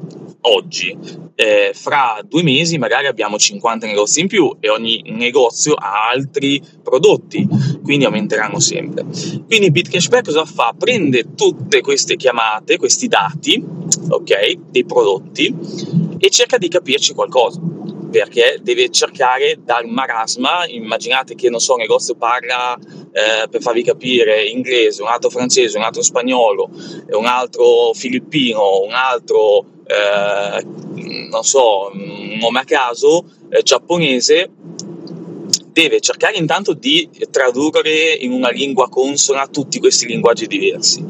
oggi. Eh, fra due mesi magari abbiamo 50 negozi in più e ogni negozio ha altri prodotti, quindi aumenteranno sempre. Quindi BitCashback cosa fa? Prende tutte queste chiamate, questi dati, ok, dei prodotti e cerca di capirci qualcosa perché deve cercare dal marasma, immaginate che non so, un negozio parla eh, per farvi capire inglese, un altro francese, un altro spagnolo, un altro filippino, un altro eh, non so, un nome a caso, eh, giapponese, deve cercare intanto di tradurre in una lingua consona tutti questi linguaggi diversi.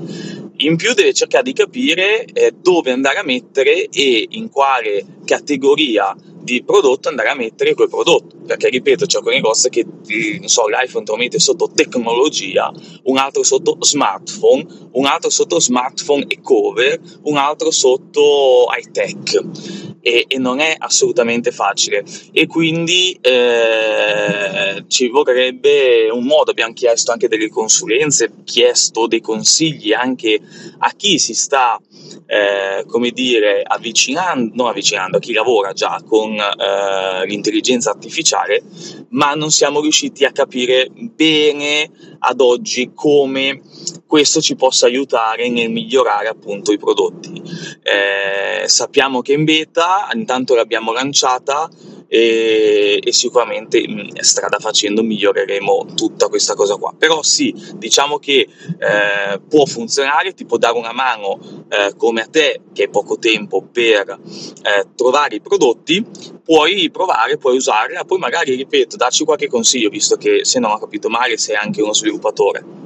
In più deve cercare di capire eh, dove andare a mettere e in quale categoria di prodotto andare a mettere quel prodotto. Perché ripeto, c'è quel negozio che non so, l'iPhone te lo mette sotto tecnologia, un altro sotto smartphone, un altro sotto smartphone e cover, un altro sotto high tech. E, e non è assolutamente facile. E quindi eh, ci vorrebbe un modo. Abbiamo chiesto anche delle consulenze, chiesto dei consigli anche a chi si sta eh, come dire, avvicinando, non avvicinando a chi lavora già con eh, l'intelligenza artificiale, ma non siamo riusciti a capire bene ad oggi come questo ci possa aiutare nel migliorare appunto i prodotti. Eh, sappiamo che in beta, intanto l'abbiamo lanciata, e, e, sicuramente mm, strada facendo miglioreremo tutta questa cosa qua. Però sì, diciamo che eh, può funzionare, ti può dare una mano eh, come a te che hai poco tempo per eh, trovare i prodotti, puoi provare, puoi usarla, poi magari, ripeto, darci qualche consiglio, visto che se non ho capito male sei anche uno sviluppatore.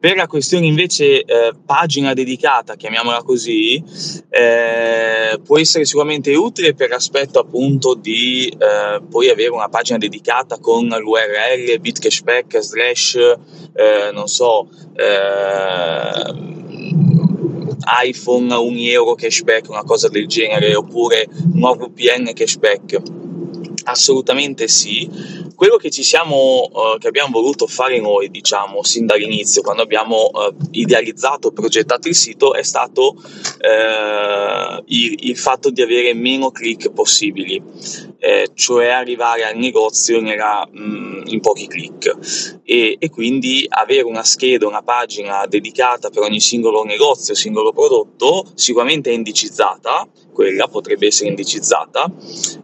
Per la questione invece eh, pagina dedicata, chiamiamola così, eh, può essere sicuramente utile per l'aspetto appunto di eh, poi avere una pagina dedicata con l'URL bitcashback slash, eh, non so, eh, iPhone 1 euro cashback, una cosa del genere, oppure nuovo VPN cashback. Assolutamente sì, quello che siamo, uh, che abbiamo voluto fare noi, diciamo, sin dall'inizio, quando abbiamo uh, idealizzato, progettato il sito, è stato uh, il, il, fatto di avere meno click possibili, eh, cioè arrivare al negozio nella, mh, mm, in pochi click. E, e, quindi avere una scheda, una pagina dedicata per ogni singolo negozio, singolo prodotto, sicuramente è indicizzata, quella potrebbe essere indicizzata,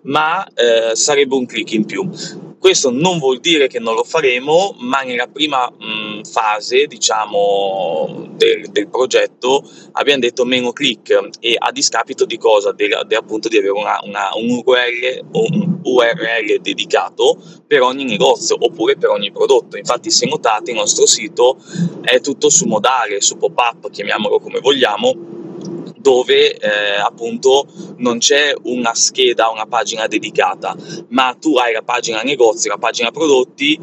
ma eh, sarebbe un click in più questo non vuol dire che non lo faremo, ma nella prima mh, fase, diciamo, del, del, progetto abbiamo detto meno click e a discapito di cosa? De, de, appunto di avere una, una, un, URL, un URL dedicato per ogni negozio oppure per ogni prodotto. Infatti, se notate, il nostro sito è tutto su modale, su pop-up, chiamiamolo come vogliamo dove eh, appunto non c'è una scheda, una pagina dedicata, ma tu hai la pagina negozio, la pagina prodotti,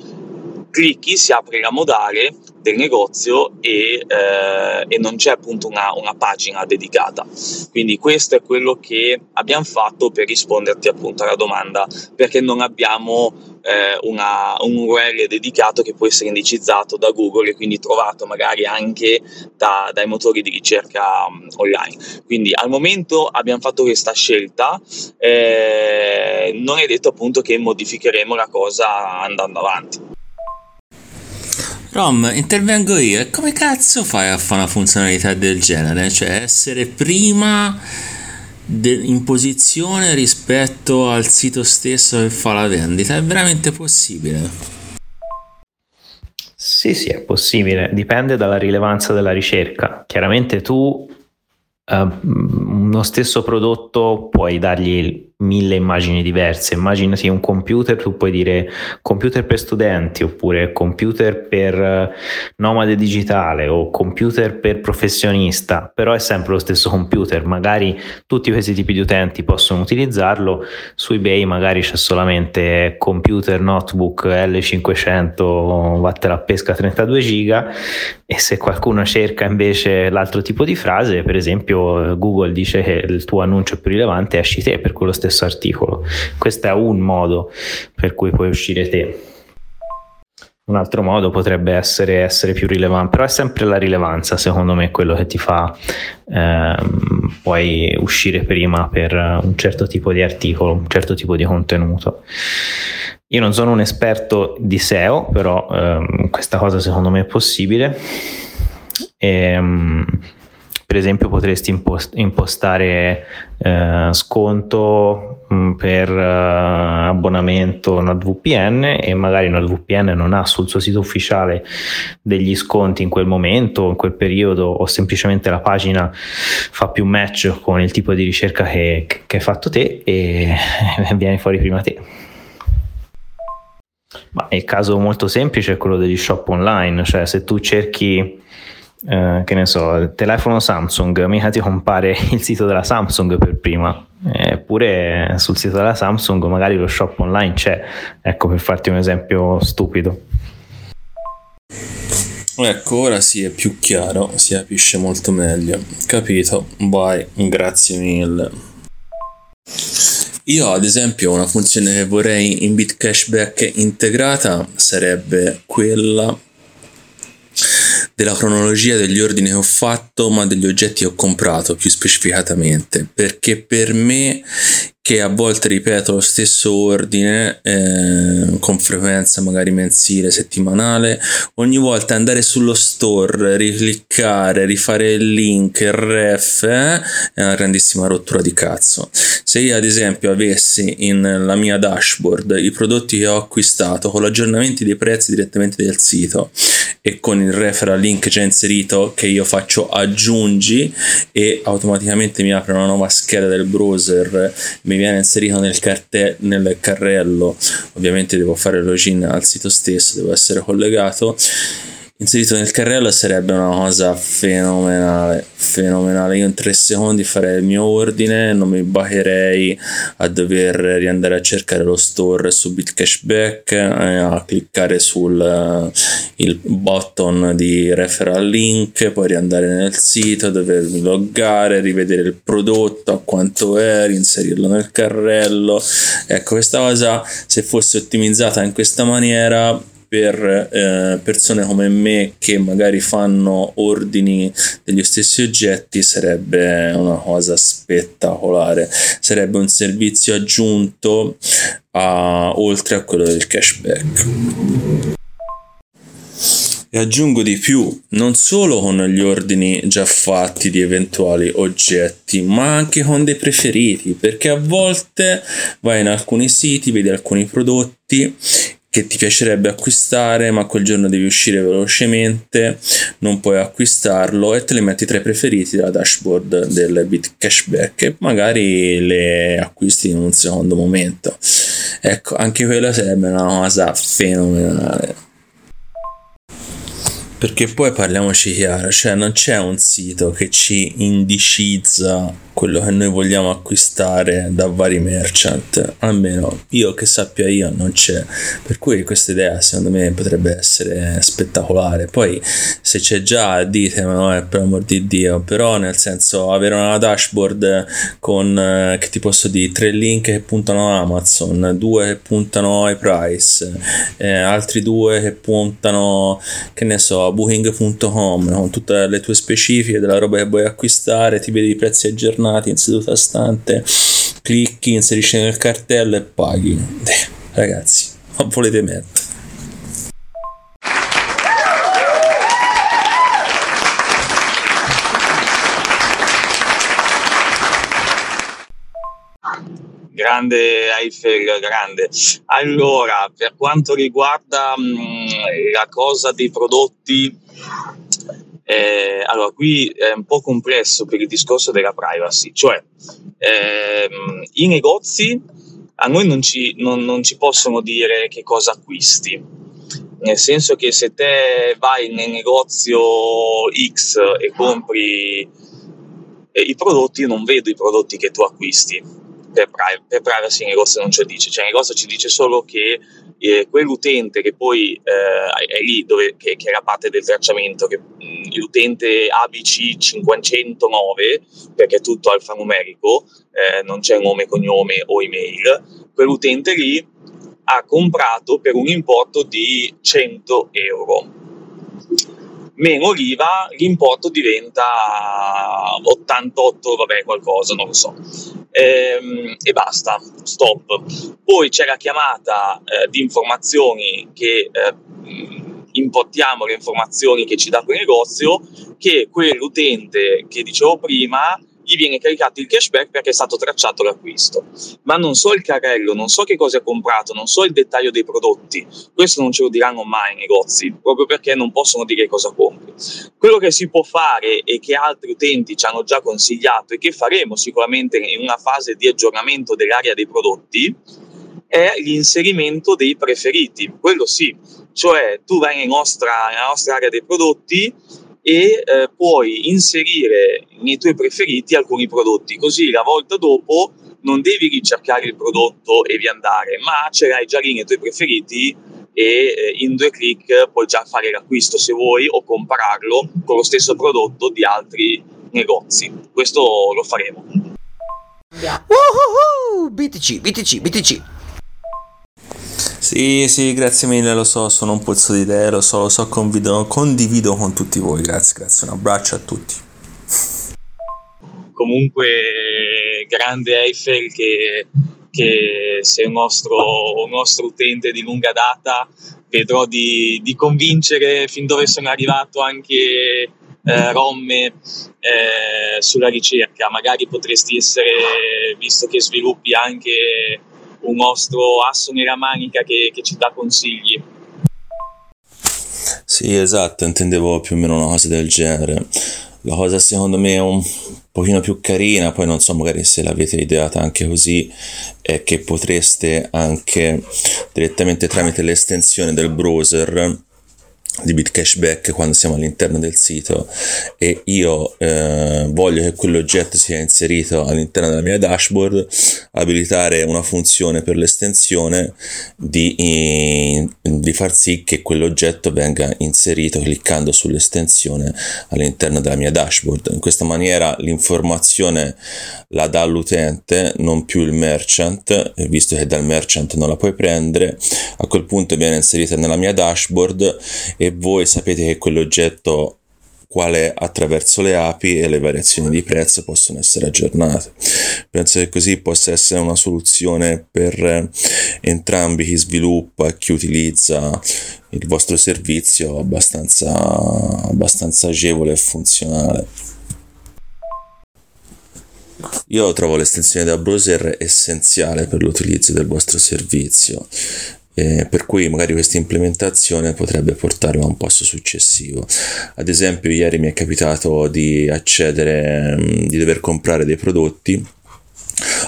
clicchi, si apre la modale del negozio e, eh, e non c'è appunto una, una, pagina dedicata. Quindi questo è quello che abbiamo fatto per risponderti appunto alla domanda, perché non abbiamo eh, una, un URL dedicato che può essere indicizzato da Google e quindi trovato magari anche da, dai motori di ricerca um, online. Quindi al momento abbiamo fatto questa scelta, eh, non è detto appunto che modificheremo la cosa andando avanti. Rom, intervengo io. Come cazzo fai a fare una funzionalità del genere? Cioè, essere prima in posizione rispetto al sito stesso che fa la vendita? È veramente possibile? Sì, sì, è possibile. Dipende dalla rilevanza della ricerca. Chiaramente tu uh, uno stesso prodotto puoi dargli mille immagini diverse. Immaginati un computer, tu puoi dire computer per studenti oppure computer per eh, nomade digitale o computer per professionista, però è sempre lo stesso computer. Magari tutti questi tipi di utenti possono utilizzarlo. Su eBay magari c'è solamente computer notebook L500 vattela a pesca 32 giga e se qualcuno cerca invece l'altro tipo di frase, per esempio Google dice che il tuo annuncio più rilevante esci te per quello stesso stesso articolo. Questo è un modo per cui puoi uscire te. Un altro modo potrebbe essere essere più rilevante, però è sempre la rilevanza, secondo me, quello che ti fa ehm, poi uscire prima per un certo tipo di articolo, un certo tipo di contenuto. Io non sono un esperto di SEO, però ehm, questa cosa secondo me è possibile. E, ehm, per esempio potresti impostare eh, sconto mh, mm, per uh, abbonamento NordVPN e magari NordVPN non ha sul suo sito ufficiale degli sconti in quel momento, in quel periodo o semplicemente la pagina fa più match con il tipo di ricerca che, che hai fatto te e viene fuori prima te. Ma il caso molto semplice è quello degli shop online, cioè se tu cerchi eh, che ne so, il telefono Samsung, mica ti compare il sito della Samsung per prima, eppure sul sito della Samsung magari lo shop online c'è, ecco per farti un esempio stupido. Ecco, ora sì, è più chiaro, si capisce molto meglio. Capito, vai, grazie mille. Io ad esempio una funzione che vorrei in BitCashback integrata sarebbe quella della cronologia degli ordini che ho fatto, ma degli oggetti che ho comprato più specificatamente, perché per me che a volte ripeto lo stesso ordine eh, con frequenza magari mensile, settimanale, ogni volta andare sullo store, ricliccare, rifare il link, il ref, eh, è una grandissima rottura di cazzo. Se io ad esempio avessi nella mia dashboard i prodotti che ho acquistato con l'aggiornamento dei prezzi direttamente del sito e con il referral link già inserito che io faccio aggiungi e automaticamente mi apre una nuova scheda del browser mi viene inserito nel, carte- nel carrello, ovviamente devo fare login al sito stesso, devo essere collegato. Inserito nel carrello sarebbe una cosa fenomenale, fenomenale. Io in tre secondi farei il mio ordine, non mi bacherei a dover riandare a cercare lo store su Bitcashback, eh, a cliccare sul uh, button di referral link, poi riandare nel sito, dovermi loggare, rivedere il prodotto, a quanto è, inserirlo nel carrello. Ecco, questa cosa se fosse ottimizzata in questa maniera per eh, persone come me che magari fanno ordini degli stessi oggetti sarebbe una cosa spettacolare. Sarebbe un servizio aggiunto a, oltre a quello del cashback. E aggiungo di più, non solo con gli ordini già fatti di eventuali oggetti, ma anche con dei preferiti, perché a volte vai in alcuni siti, vedi alcuni prodotti che ti piacerebbe acquistare, ma quel giorno devi uscire velocemente, non puoi acquistarlo e te le metti tra i preferiti della dashboard del Bit Cashback e magari le acquisti in un secondo momento. Ecco, anche quella sarebbe una cosa fenomenale. Perché poi parliamoci chiaro, cioè non c'è un sito che ci indicizza quello che noi vogliamo acquistare da vari merchant, almeno io che sappia io non c'è, per cui questa idea secondo me potrebbe essere spettacolare, poi se c'è già dite ma è per amor di Dio, però nel senso avere una dashboard con eh, che ti posso dire tre link che puntano a Amazon, due che puntano ai price, eh, altri due che puntano che ne so a booking.com con tutte le tue specifiche della roba che vuoi acquistare, ti vedi i prezzi aggiornati aggiornati in seduta stante, clicchi, inserisci nel cartello e paghi. Eh, ragazzi, ma volete mettere? grande Eiffel, grande. Allora, per quanto riguarda mh, mm, la cosa dei prodotti, eh, allora, qui è un po' complesso per il discorso della privacy, cioè ehm, i negozi a noi non ci, non, non ci possono dire che cosa acquisti, nel senso che se te vai nel negozio X e compri eh, i prodotti, io non vedo i prodotti che tu acquisti. Per, per privacy il negozio non ce lo dice, cioè il negozio ci dice solo che eh, quell'utente che poi eh, è lì dove, che, che, è la parte del tracciamento, che, mh, l'utente ABC 509, perché è tutto alfanumerico, eh, non c'è nome, cognome o email, quell'utente lì ha comprato per un importo di 100 euro. Meno l'IVA l'importo diventa 88, vabbè qualcosa, non lo so ehm, e basta, stop. Poi c'è la chiamata eh, di informazioni che eh, importiamo le informazioni che ci dà quel negozio, che quell'utente che dicevo prima gli viene caricato il cashback perché è stato tracciato l'acquisto. Ma non so il carrello, non so che cosa ha comprato, non so il dettaglio dei prodotti. Questo non ce lo diranno mai i negozi, proprio perché non possono dire cosa compri. Quello che si può fare e che altri utenti ci hanno già consigliato e che faremo sicuramente in una fase di aggiornamento dell'area dei prodotti è l'inserimento dei preferiti. Quello sì, cioè tu vai nella nostra, nella nostra area dei prodotti e eh, puoi inserire nei tuoi preferiti alcuni prodotti, così la volta dopo non devi ricercare il prodotto e riandare, ma ce l'hai già lì nei tuoi preferiti e eh, in due clic puoi già fare l'acquisto se vuoi o compararlo con lo stesso prodotto di altri negozi. Questo lo faremo. Woohoo! BTC, BTC, BTC. Sì, sì, grazie mille, lo so, sono un pozzo di te, lo so, lo so, convido, condivido con tutti voi, grazie, grazie, un abbraccio a tutti. Comunque, grande Eiffel che, che sei un nostro, un nostro, utente di lunga data, vedrò di, di convincere fin dove sono arrivato anche eh, Romme eh, sulla ricerca, magari potresti essere, visto che sviluppi anche un nostro asso nella manica che, che ci dà consigli. Sì, esatto, intendevo più o meno una cosa del genere. La cosa secondo me è un pochino più carina, poi non so magari se l'avete ideata anche così, è che potreste anche direttamente tramite l'estensione del browser di Bitcashback quando siamo all'interno del sito e io eh, voglio che quell'oggetto sia inserito all'interno della mia dashboard, abilitare una funzione per l'estensione di, di far sì che quell'oggetto venga inserito cliccando sull'estensione all'interno della mia dashboard. In questa maniera l'informazione la dà l'utente, non più il merchant, visto che dal merchant non la puoi prendere, a quel punto viene inserita nella mia dashboard e voi sapete che quell'oggetto quale attraverso le API e le variazioni di prezzo possono essere aggiornate. Penso che così possa essere una soluzione per entrambi chi sviluppa e chi utilizza il vostro servizio abbastanza, abbastanza agevole e funzionale. Io trovo l'estensione da browser essenziale per l'utilizzo del vostro servizio eh, per cui magari questa implementazione potrebbe portarlo a un passo successivo. Ad esempio, ieri mi è capitato di accedere, mm, di dover comprare dei prodotti.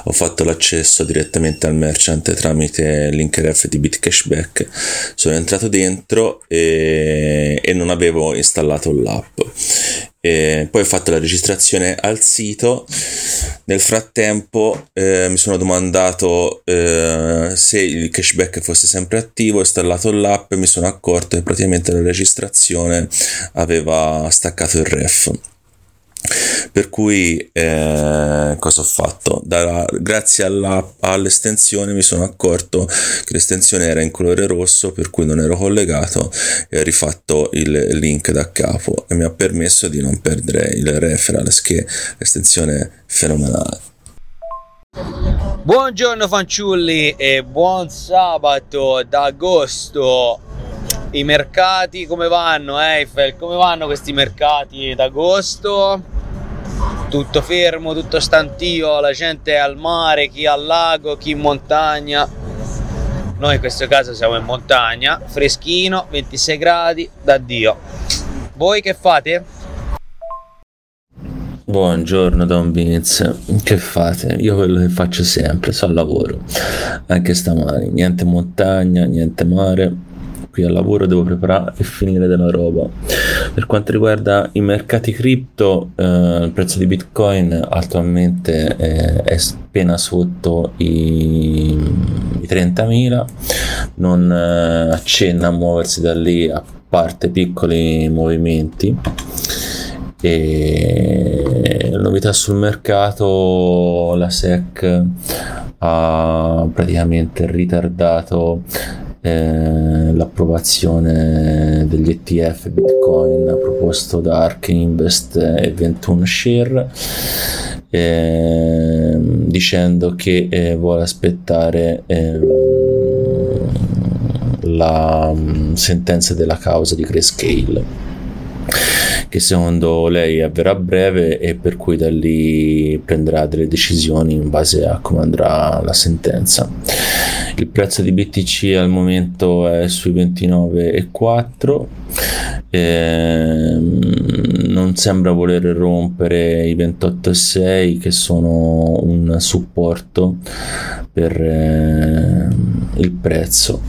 Ho fatto l'accesso direttamente al merchant tramite linkref di Bitcashback. Sono entrato dentro e, e non avevo installato l'app e poi ho fatto la registrazione al sito. Nel frattempo eh, mi sono domandato eh, se il cashback fosse sempre attivo ho installato l'app e mi sono accorto che praticamente la registrazione aveva staccato il ref per cui eh, cosa ho fatto? Da, grazie all'estensione mi sono accorto che l'estensione era in colore rosso per cui non ero collegato e ho rifatto il link da capo e mi ha permesso di non perdere il reference che l'estensione è fenomenale. Buongiorno fanciulli e buon sabato d'agosto. I mercati come vanno, Eiffel? Come vanno questi mercati d'agosto? Tutto fermo, tutto stantio, la gente è al mare, chi al lago, chi in montagna. Noi in questo caso siamo in montagna, freschino, 26 gradi, da Dio. Voi che fate? Buongiorno Don Beans, che fate? Io quello che faccio sempre, so al lavoro, anche stamani, niente montagna, niente mare, qui al lavoro devo preparare e finire della roba. Per quanto riguarda i mercati cripto, eh, il prezzo di Bitcoin attualmente è, è appena sotto i, i 30.000, non eh, accenna a muoversi da lì a parte piccoli movimenti. E novità sul mercato, la SEC ha praticamente ritardato eh, l'approvazione degli ETF Bitcoin proposto da Ark Invest e 21 Share eh, dicendo che eh, vuole aspettare ehm, la um, sentenza della causa di Grayscale che secondo lei avverrà a breve e per cui da lì prenderà delle decisioni in base a come andrà la sentenza. Il prezzo di BTC al momento è sui 29,4 ehm, non sembra voler rompere i 28,6 che sono un supporto per eh, il prezzo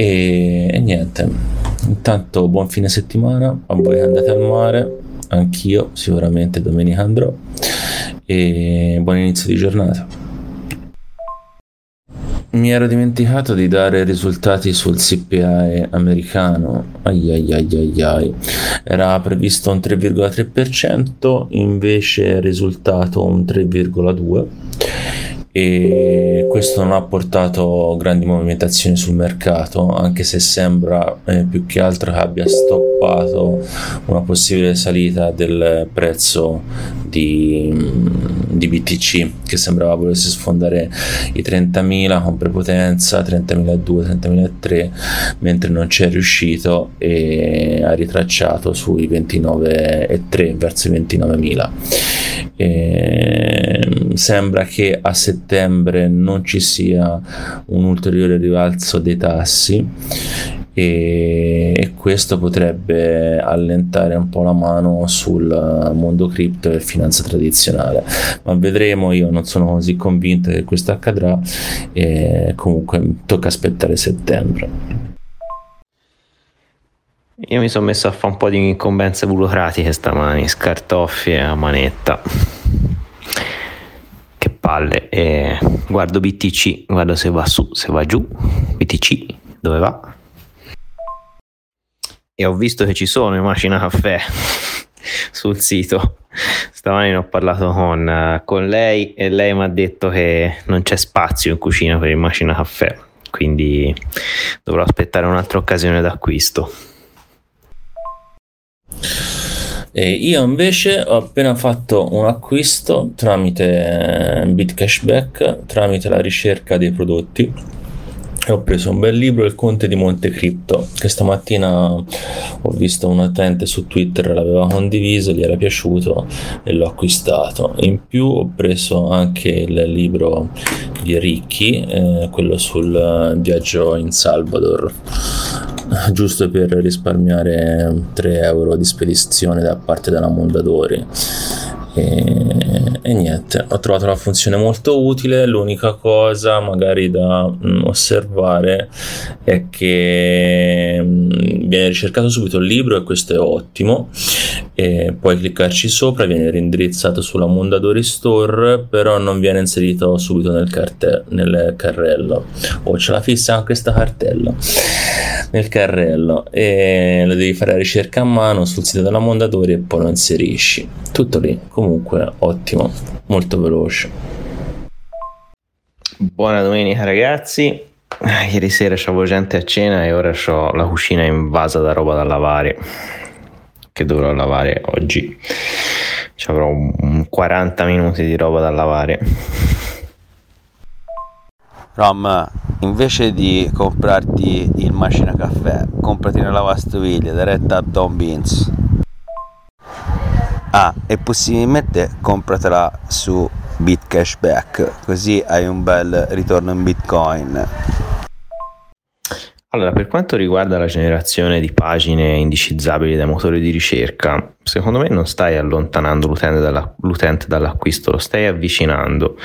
e, e niente Intanto buon fine settimana a voi che andate al mare, anch'io sicuramente domenica andrò e buon inizio di giornata. Mi ero dimenticato di dare risultati sul CPI americano. Ai ai ai ai ai. Era previsto un 3,3%, invece è risultato un 3,2% e questo non ha portato grandi movimentazioni sul mercato anche se sembra eh, più che altro che abbia stoppato una possibile salita del prezzo di, di BTC che sembrava volesse sfondare i 30.000 con prepotenza 30.002 30.003 mentre non ci è riuscito e ha ritracciato sui 29.3 verso i 29.000 e sembra che a settembre non ci sia un ulteriore rialzo dei tassi e, questo potrebbe allentare un po' la mano sul mondo cripto e finanza tradizionale. Ma vedremo io non sono così convinto che questo accadrà e comunque tocca aspettare settembre Io mi sono messo a fare un po' di incombenze burocratiche stamani, scartoffie a manetta. Che palle. E guardo BTC, guardo se va su, se va giù. BTC, dove va? E ho visto che ci sono in macina caffè sul sito. Stamani ho parlato con, con lei e lei mi ha detto che non c'è spazio in cucina per il macina caffè, quindi dovrò aspettare un'altra occasione d'acquisto. E io invece ho appena fatto un acquisto tramite BitCashback, tramite la ricerca dei prodotti. Ho preso un bel libro Il Conte di Montecripto che stamattina ho visto un utente su Twitter l'aveva condiviso gli era piaciuto e l'ho acquistato. In più ho preso anche il libro di Ricchi eh, quello sul viaggio in Salvador giusto per risparmiare 3 euro di spedizione da parte della Mondadori e, e, niente, ho trovato la funzione molto utile. L'unica cosa magari da mh, mm, osservare è che mh, mm, viene ricercato subito il libro e questo è ottimo. E puoi cliccarci sopra, viene reindirizzato sulla Mondadori Store, però non viene inserito subito nel, carte- nel carrello. O oh, ce la fissa anche questa cartella nel carrello e lo devi fare la ricerca a mano sul sito della Mondadori e poi lo inserisci. Tutto lì, comunque ottimo, molto veloce. Buona domenica ragazzi. Ieri sera c'avevo gente a cena e ora ho la cucina invasa da roba da lavare che dovrò lavare oggi. Ci avrò un 40 minuti di roba da lavare. Rom, invece di comprarti il macina caffè, comprati una lavastoviglie diretta a Don Beans. Ah, e possibilmente compratela su BitCashback, così hai un bel ritorno in Bitcoin. Allora, per quanto riguarda la generazione di pagine indicizzabili dai motori di ricerca, secondo me non stai allontanando l'utente, dalla, l'utente dall'acquisto, lo stai avvicinando.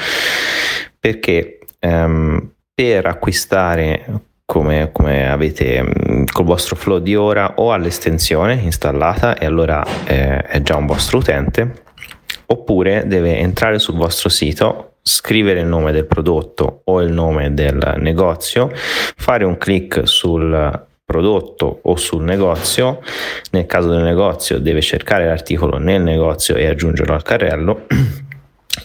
Perché ehm, per acquistare come, come, avete mm, col vostro flow di ora o all'estensione installata e allora eh, è già un vostro utente oppure deve entrare sul vostro sito scrivere il nome del prodotto o il nome del negozio fare un clic sul prodotto o sul negozio nel caso del negozio deve cercare l'articolo nel negozio e aggiungerlo al carrello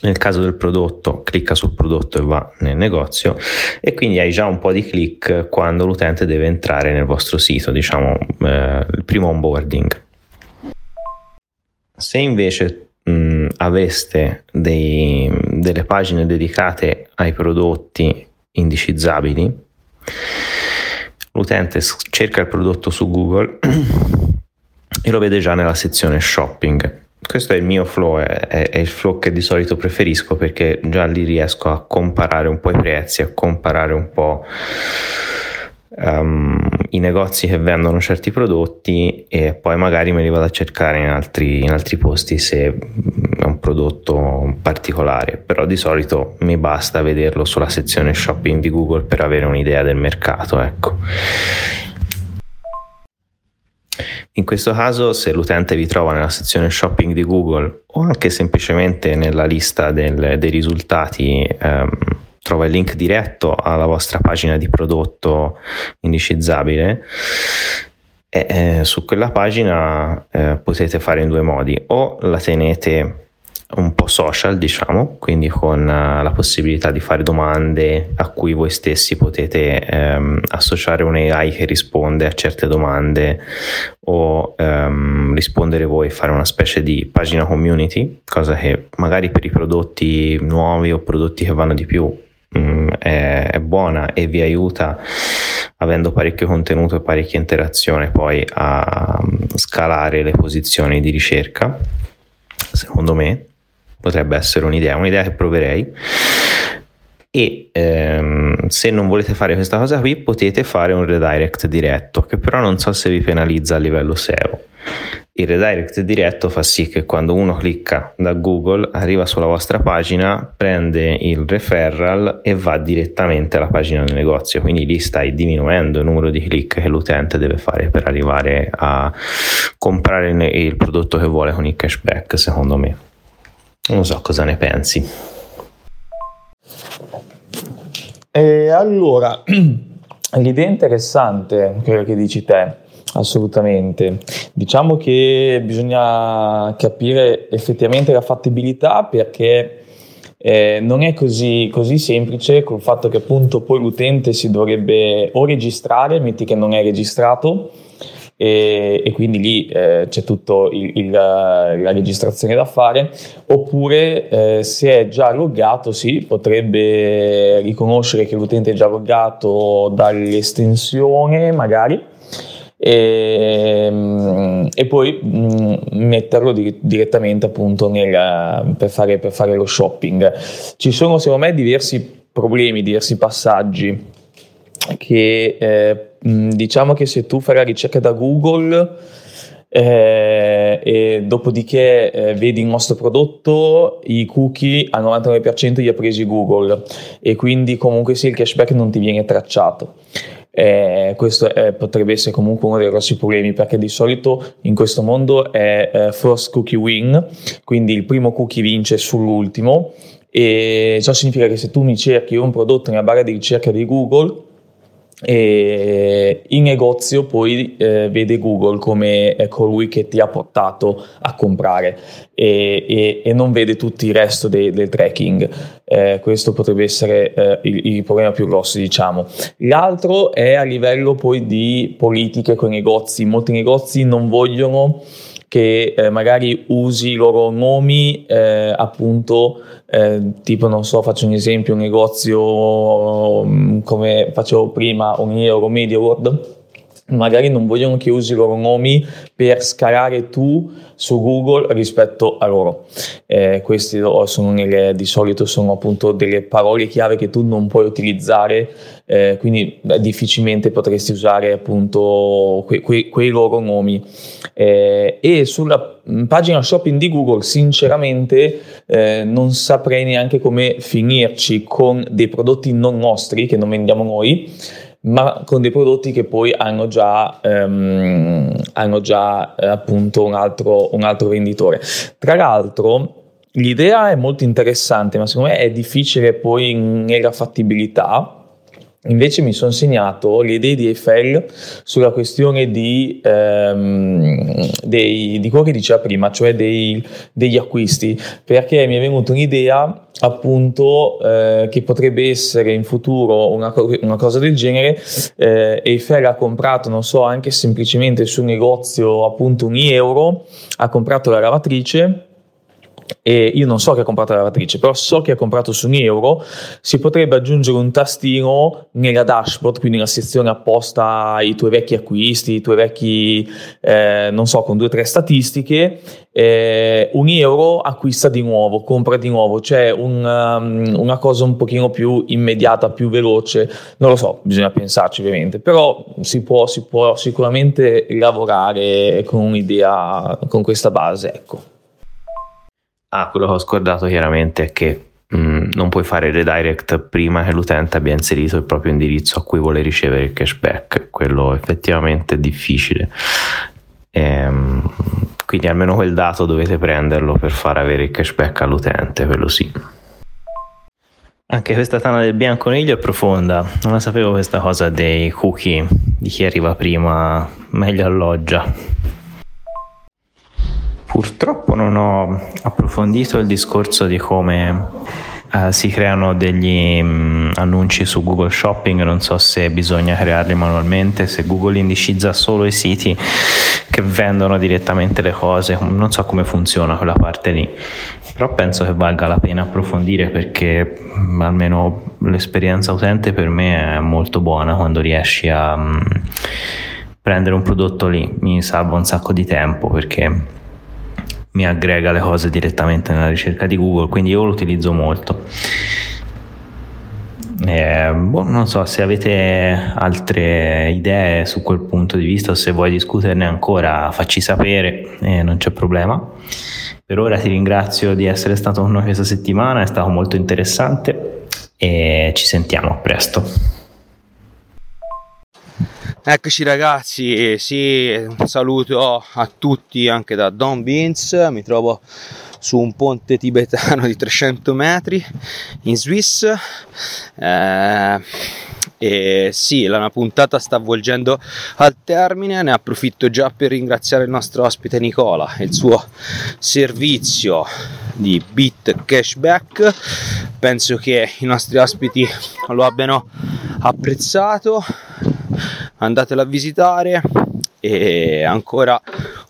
nel caso del prodotto, clicca sul prodotto e va nel negozio e quindi hai già un po' di click quando l'utente deve entrare nel vostro sito, diciamo eh, il primo onboarding. Se invece mh, aveste dei, delle pagine dedicate ai prodotti indicizzabili, l'utente cerca il prodotto su Google e lo vede già nella sezione shopping questo è il mio flow, è, è, il flow che di solito preferisco perché già lì riesco a comparare un po' i prezzi, a comparare un po' um, i negozi che vendono certi prodotti e poi magari me li vado a cercare in altri, in altri posti se è un prodotto particolare, però di solito mi basta vederlo sulla sezione shopping di Google per avere un'idea del mercato, ecco. In questo caso, se l'utente vi trova nella sezione shopping di Google o anche semplicemente nella lista del, dei risultati, ehm, trova il link diretto alla vostra pagina di prodotto indicizzabile, e, eh, su quella pagina eh, potete fare in due modi, o la tenete un po' social, diciamo, quindi con uh, la possibilità di fare domande a cui voi stessi potete um, associare un AI che risponde a certe domande o um, rispondere voi, fare una specie di pagina community, cosa che magari per i prodotti nuovi o prodotti che vanno di più um, è, è buona e vi aiuta avendo parecchio contenuto e parecchia interazione poi a scalare le posizioni di ricerca secondo me potrebbe essere un'idea, un'idea che proverei. e ehm, se non volete fare questa cosa qui potete fare un redirect diretto che però non so se vi penalizza a livello SEO il redirect diretto fa sì che quando uno clicca da Google arriva sulla vostra pagina, prende il referral e va direttamente alla pagina del negozio, quindi lì stai diminuendo il numero di click che l'utente deve fare per arrivare a comprare il prodotto che vuole con il cashback, secondo me. Non so cosa ne pensi. E allora, l'idea interessante, quello che dici te, Assolutamente. Diciamo che bisogna capire effettivamente la fattibilità perché eh, non è così, così, semplice col fatto che appunto poi l'utente si dovrebbe o registrare, metti che non è registrato, e, e quindi lì eh, c'è tutta la registrazione da fare, oppure eh, se è già loggato, sì, potrebbe riconoscere che l'utente è già loggato dall'estensione magari. E, mm, e poi mh, mm, metterlo di, direttamente appunto nel, per, fare, per fare lo shopping. Ci sono secondo me diversi problemi, diversi passaggi che eh, mm, diciamo che se tu fai la ricerca da Google eh, e dopodiché eh, vedi il nostro prodotto, i cookie al 99% li ha presi Google e quindi comunque sì il cashback non ti viene tracciato. Eh, questo è, potrebbe essere comunque uno dei grossi problemi perché di solito in questo mondo è eh, first cookie win, quindi il primo cookie vince sull'ultimo e ciò significa che se tu mi cerchi un prodotto nella barra di ricerca di Google e in negozio poi eh, vede Google come eh, colui che ti ha portato a comprare e, e, e non vede tutto il resto de, del tracking. Eh, questo potrebbe essere eh, il, il, problema più grosso, diciamo. L'altro è a livello poi di politiche con i negozi. Molti negozi non vogliono che eh, magari usi i loro nomi eh, appunto eh, tipo non so faccio un esempio un negozio mm, come facevo prima un Euro Media World magari non vogliono che usi i loro nomi per scalare tu su Google rispetto a loro. Eh, questi sono nelle, di solito sono appunto delle parole chiave che tu non puoi utilizzare, eh, quindi beh, difficilmente potresti usare appunto que, que, quei loro nomi. Eh, e sulla pagina shopping di Google, sinceramente, eh, non saprei neanche come finirci con dei prodotti non nostri che non vendiamo noi ma con dei prodotti che poi hanno già, um, hanno già eh, appunto un altro, un altro venditore. Tra l'altro, l'idea è molto interessante, ma secondo me è difficile poi nella fattibilità Invece mi sono segnato le idee di Eiffel sulla questione di, ehm, dei, di quello che diceva prima, cioè dei, degli acquisti, perché mi è venuta un'idea appunto eh, che potrebbe essere in futuro una, una cosa del genere. Eh, Eiffel ha comprato, non so, anche semplicemente sul negozio appunto un euro, ha comprato la lavatrice e io non so che ha comprato la lavatrice, però so che ha comprato su un euro, si potrebbe aggiungere un tastino nella dashboard, quindi nella sezione apposta ai tuoi vecchi acquisti, i tuoi vecchi, eh, non so, con due o tre statistiche, eh, un euro acquista di nuovo, compra di nuovo, cioè un, um, una cosa un pochino più immediata, più veloce, non lo so, bisogna pensarci ovviamente, però si può, si può sicuramente lavorare con un'idea, con questa base, ecco. Ah, quello che ho scordato chiaramente è che mh, mm, non puoi fare redirect prima che l'utente abbia inserito il proprio indirizzo a cui vuole ricevere il cashback. Quello effettivamente è difficile. Ehm, quindi almeno quel dato dovete prenderlo per far avere il cashback all'utente, quello sì. Anche questa tana del bianconiglio è profonda, non la sapevo questa cosa dei cookie, di chi arriva prima meglio alloggia. Purtroppo non ho approfondito il discorso di come uh, si creano degli um, annunci su Google Shopping, non so se bisogna crearli manualmente, se Google indicizza solo i siti che vendono direttamente le cose, non so come funziona quella parte lì, però penso che valga la pena approfondire perché um, almeno l'esperienza utente per me è molto buona quando riesci a um, prendere un prodotto lì, mi salva un sacco di tempo perché mi aggrega le cose direttamente nella ricerca di Google, quindi io lo utilizzo molto. Eh, boh, non so se avete altre idee su quel punto di vista o se vuoi discuterne ancora, facci sapere, eh, non c'è problema. Per ora ti ringrazio di essere stato con noi questa settimana, è stato molto interessante e ci sentiamo presto. Eccoci ragazzi, sì, un saluto a tutti anche da Don Beans, mi trovo su un ponte tibetano di 300 metri in Swiss. Eh, e sì, la puntata sta avvolgendo al termine, ne approfitto già per ringraziare il nostro ospite Nicola e il suo servizio di Bit Cashback. Penso che i nostri ospiti lo abbiano apprezzato. Andatelo a visitare e ancora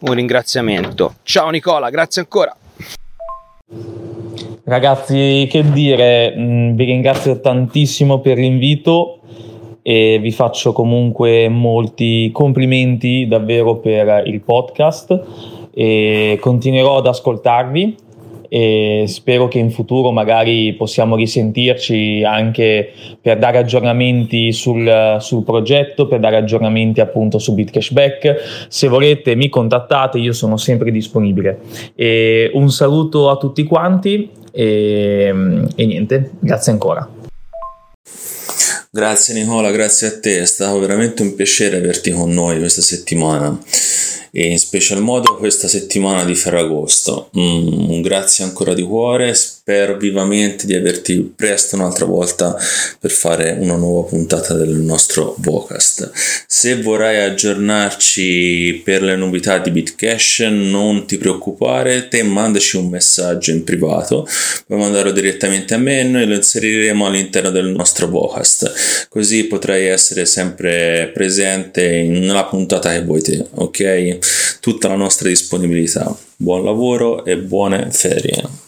un ringraziamento. Ciao Nicola, grazie ancora. Ragazzi, che dire, mm, vi ringrazio tantissimo per l'invito e vi faccio comunque molti complimenti davvero per il podcast e continuerò ad ascoltarvi e spero che in futuro magari possiamo risentirci anche per dare aggiornamenti sul, sul progetto, per dare aggiornamenti appunto su Bitcashback. Se volete mi contattate, io sono sempre disponibile. E un saluto a tutti quanti e, e niente, grazie ancora. Grazie Nicola, grazie a te, è stato veramente un piacere averti con noi questa settimana e in special modo questa settimana di Ferragosto. Mm, grazie ancora di cuore, spero vivamente di averti presto un'altra volta per fare una nuova puntata del nostro Vocast. Se vorrai aggiornarci per le novità di Bitcash, non ti preoccupare, te mandaci un messaggio in privato, puoi mandarlo direttamente a me e noi lo inseriremo all'interno del nostro Vocast, così potrai essere sempre presente nella puntata che vuoi te, ok? tutta la nostra disponibilità. Buon lavoro e buone ferie.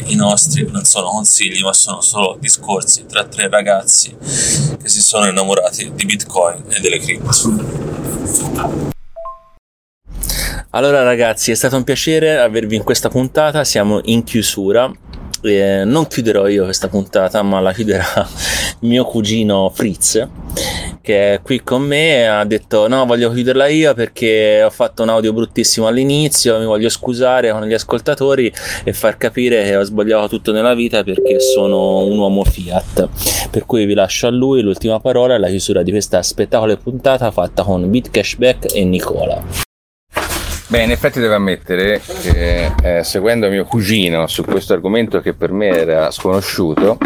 i nostri non sono consigli, ma sono solo discorsi tra tre ragazzi che si sono innamorati di Bitcoin e delle cripto. Allora ragazzi, è stato un piacere avervi in questa puntata, siamo in chiusura. Eh, non chiuderò io questa puntata, ma la chiuderà mio cugino Fritz che è qui con me e ha detto no voglio chiuderla io perché ho fatto un audio bruttissimo all'inizio mi voglio scusare con gli ascoltatori e far capire che ho sbagliato tutto nella vita perché sono un uomo Fiat. Per cui vi lascio a lui l'ultima parola e la chiusura di questa spettacolo puntata fatta con Bitcashback e Nicola. Beh, in effetti devo ammettere che eh, seguendo mio cugino su questo argomento che per me era sconosciuto,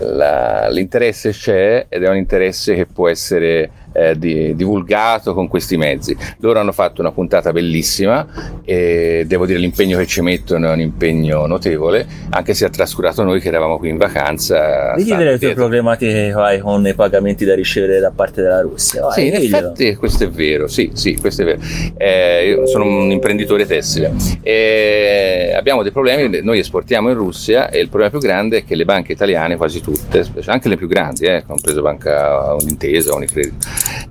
la, l'interesse c'è ed è un interesse che può essere eh, di, divulgato con questi mezzi. Loro hanno fatto una puntata bellissima e devo dire l'impegno che ci mettono è un impegno notevole, anche se ha trascurato noi che eravamo qui in vacanza. Digli delle tue problematiche che hai con i pagamenti da ricevere da parte della Russia. Vai, sì, in effetti questo è vero, sì, sì, questo è vero. Eh, io sono un imprenditore tessile e abbiamo dei problemi, noi esportiamo in Russia e il problema più grande è che le banche italiane, quasi tutte, anche le più grandi, eh, compreso Banca Un'Intesa, Unicredit,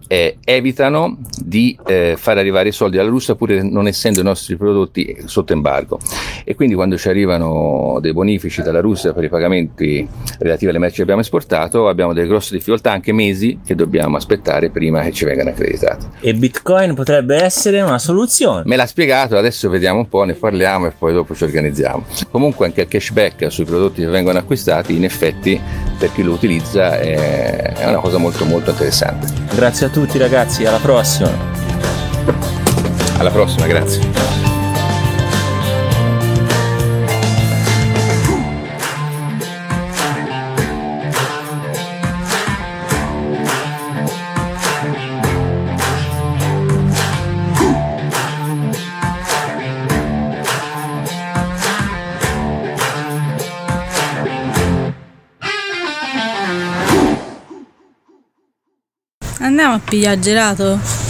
eh, evitano di eh, far arrivare i soldi alla Russia pur non essendo i nostri prodotti sotto embargo. E quindi quando ci arrivano dei bonifici dalla Russia per i pagamenti relativi alle merci che abbiamo esportato abbiamo delle grosse difficoltà anche mesi che dobbiamo aspettare prima che ci vengano accreditati. E Bitcoin potrebbe essere una soluzione? Me l'ha spiegato adesso vediamo un po' ne parliamo e poi dopo ci organizziamo. Comunque anche il cashback sui prodotti che vengono acquistati in effetti per chi lo utilizza è una cosa molto molto interessante Grazie a tutti ragazzi, alla prossima. Alla prossima, grazie. Andiamo a pigliare gelato?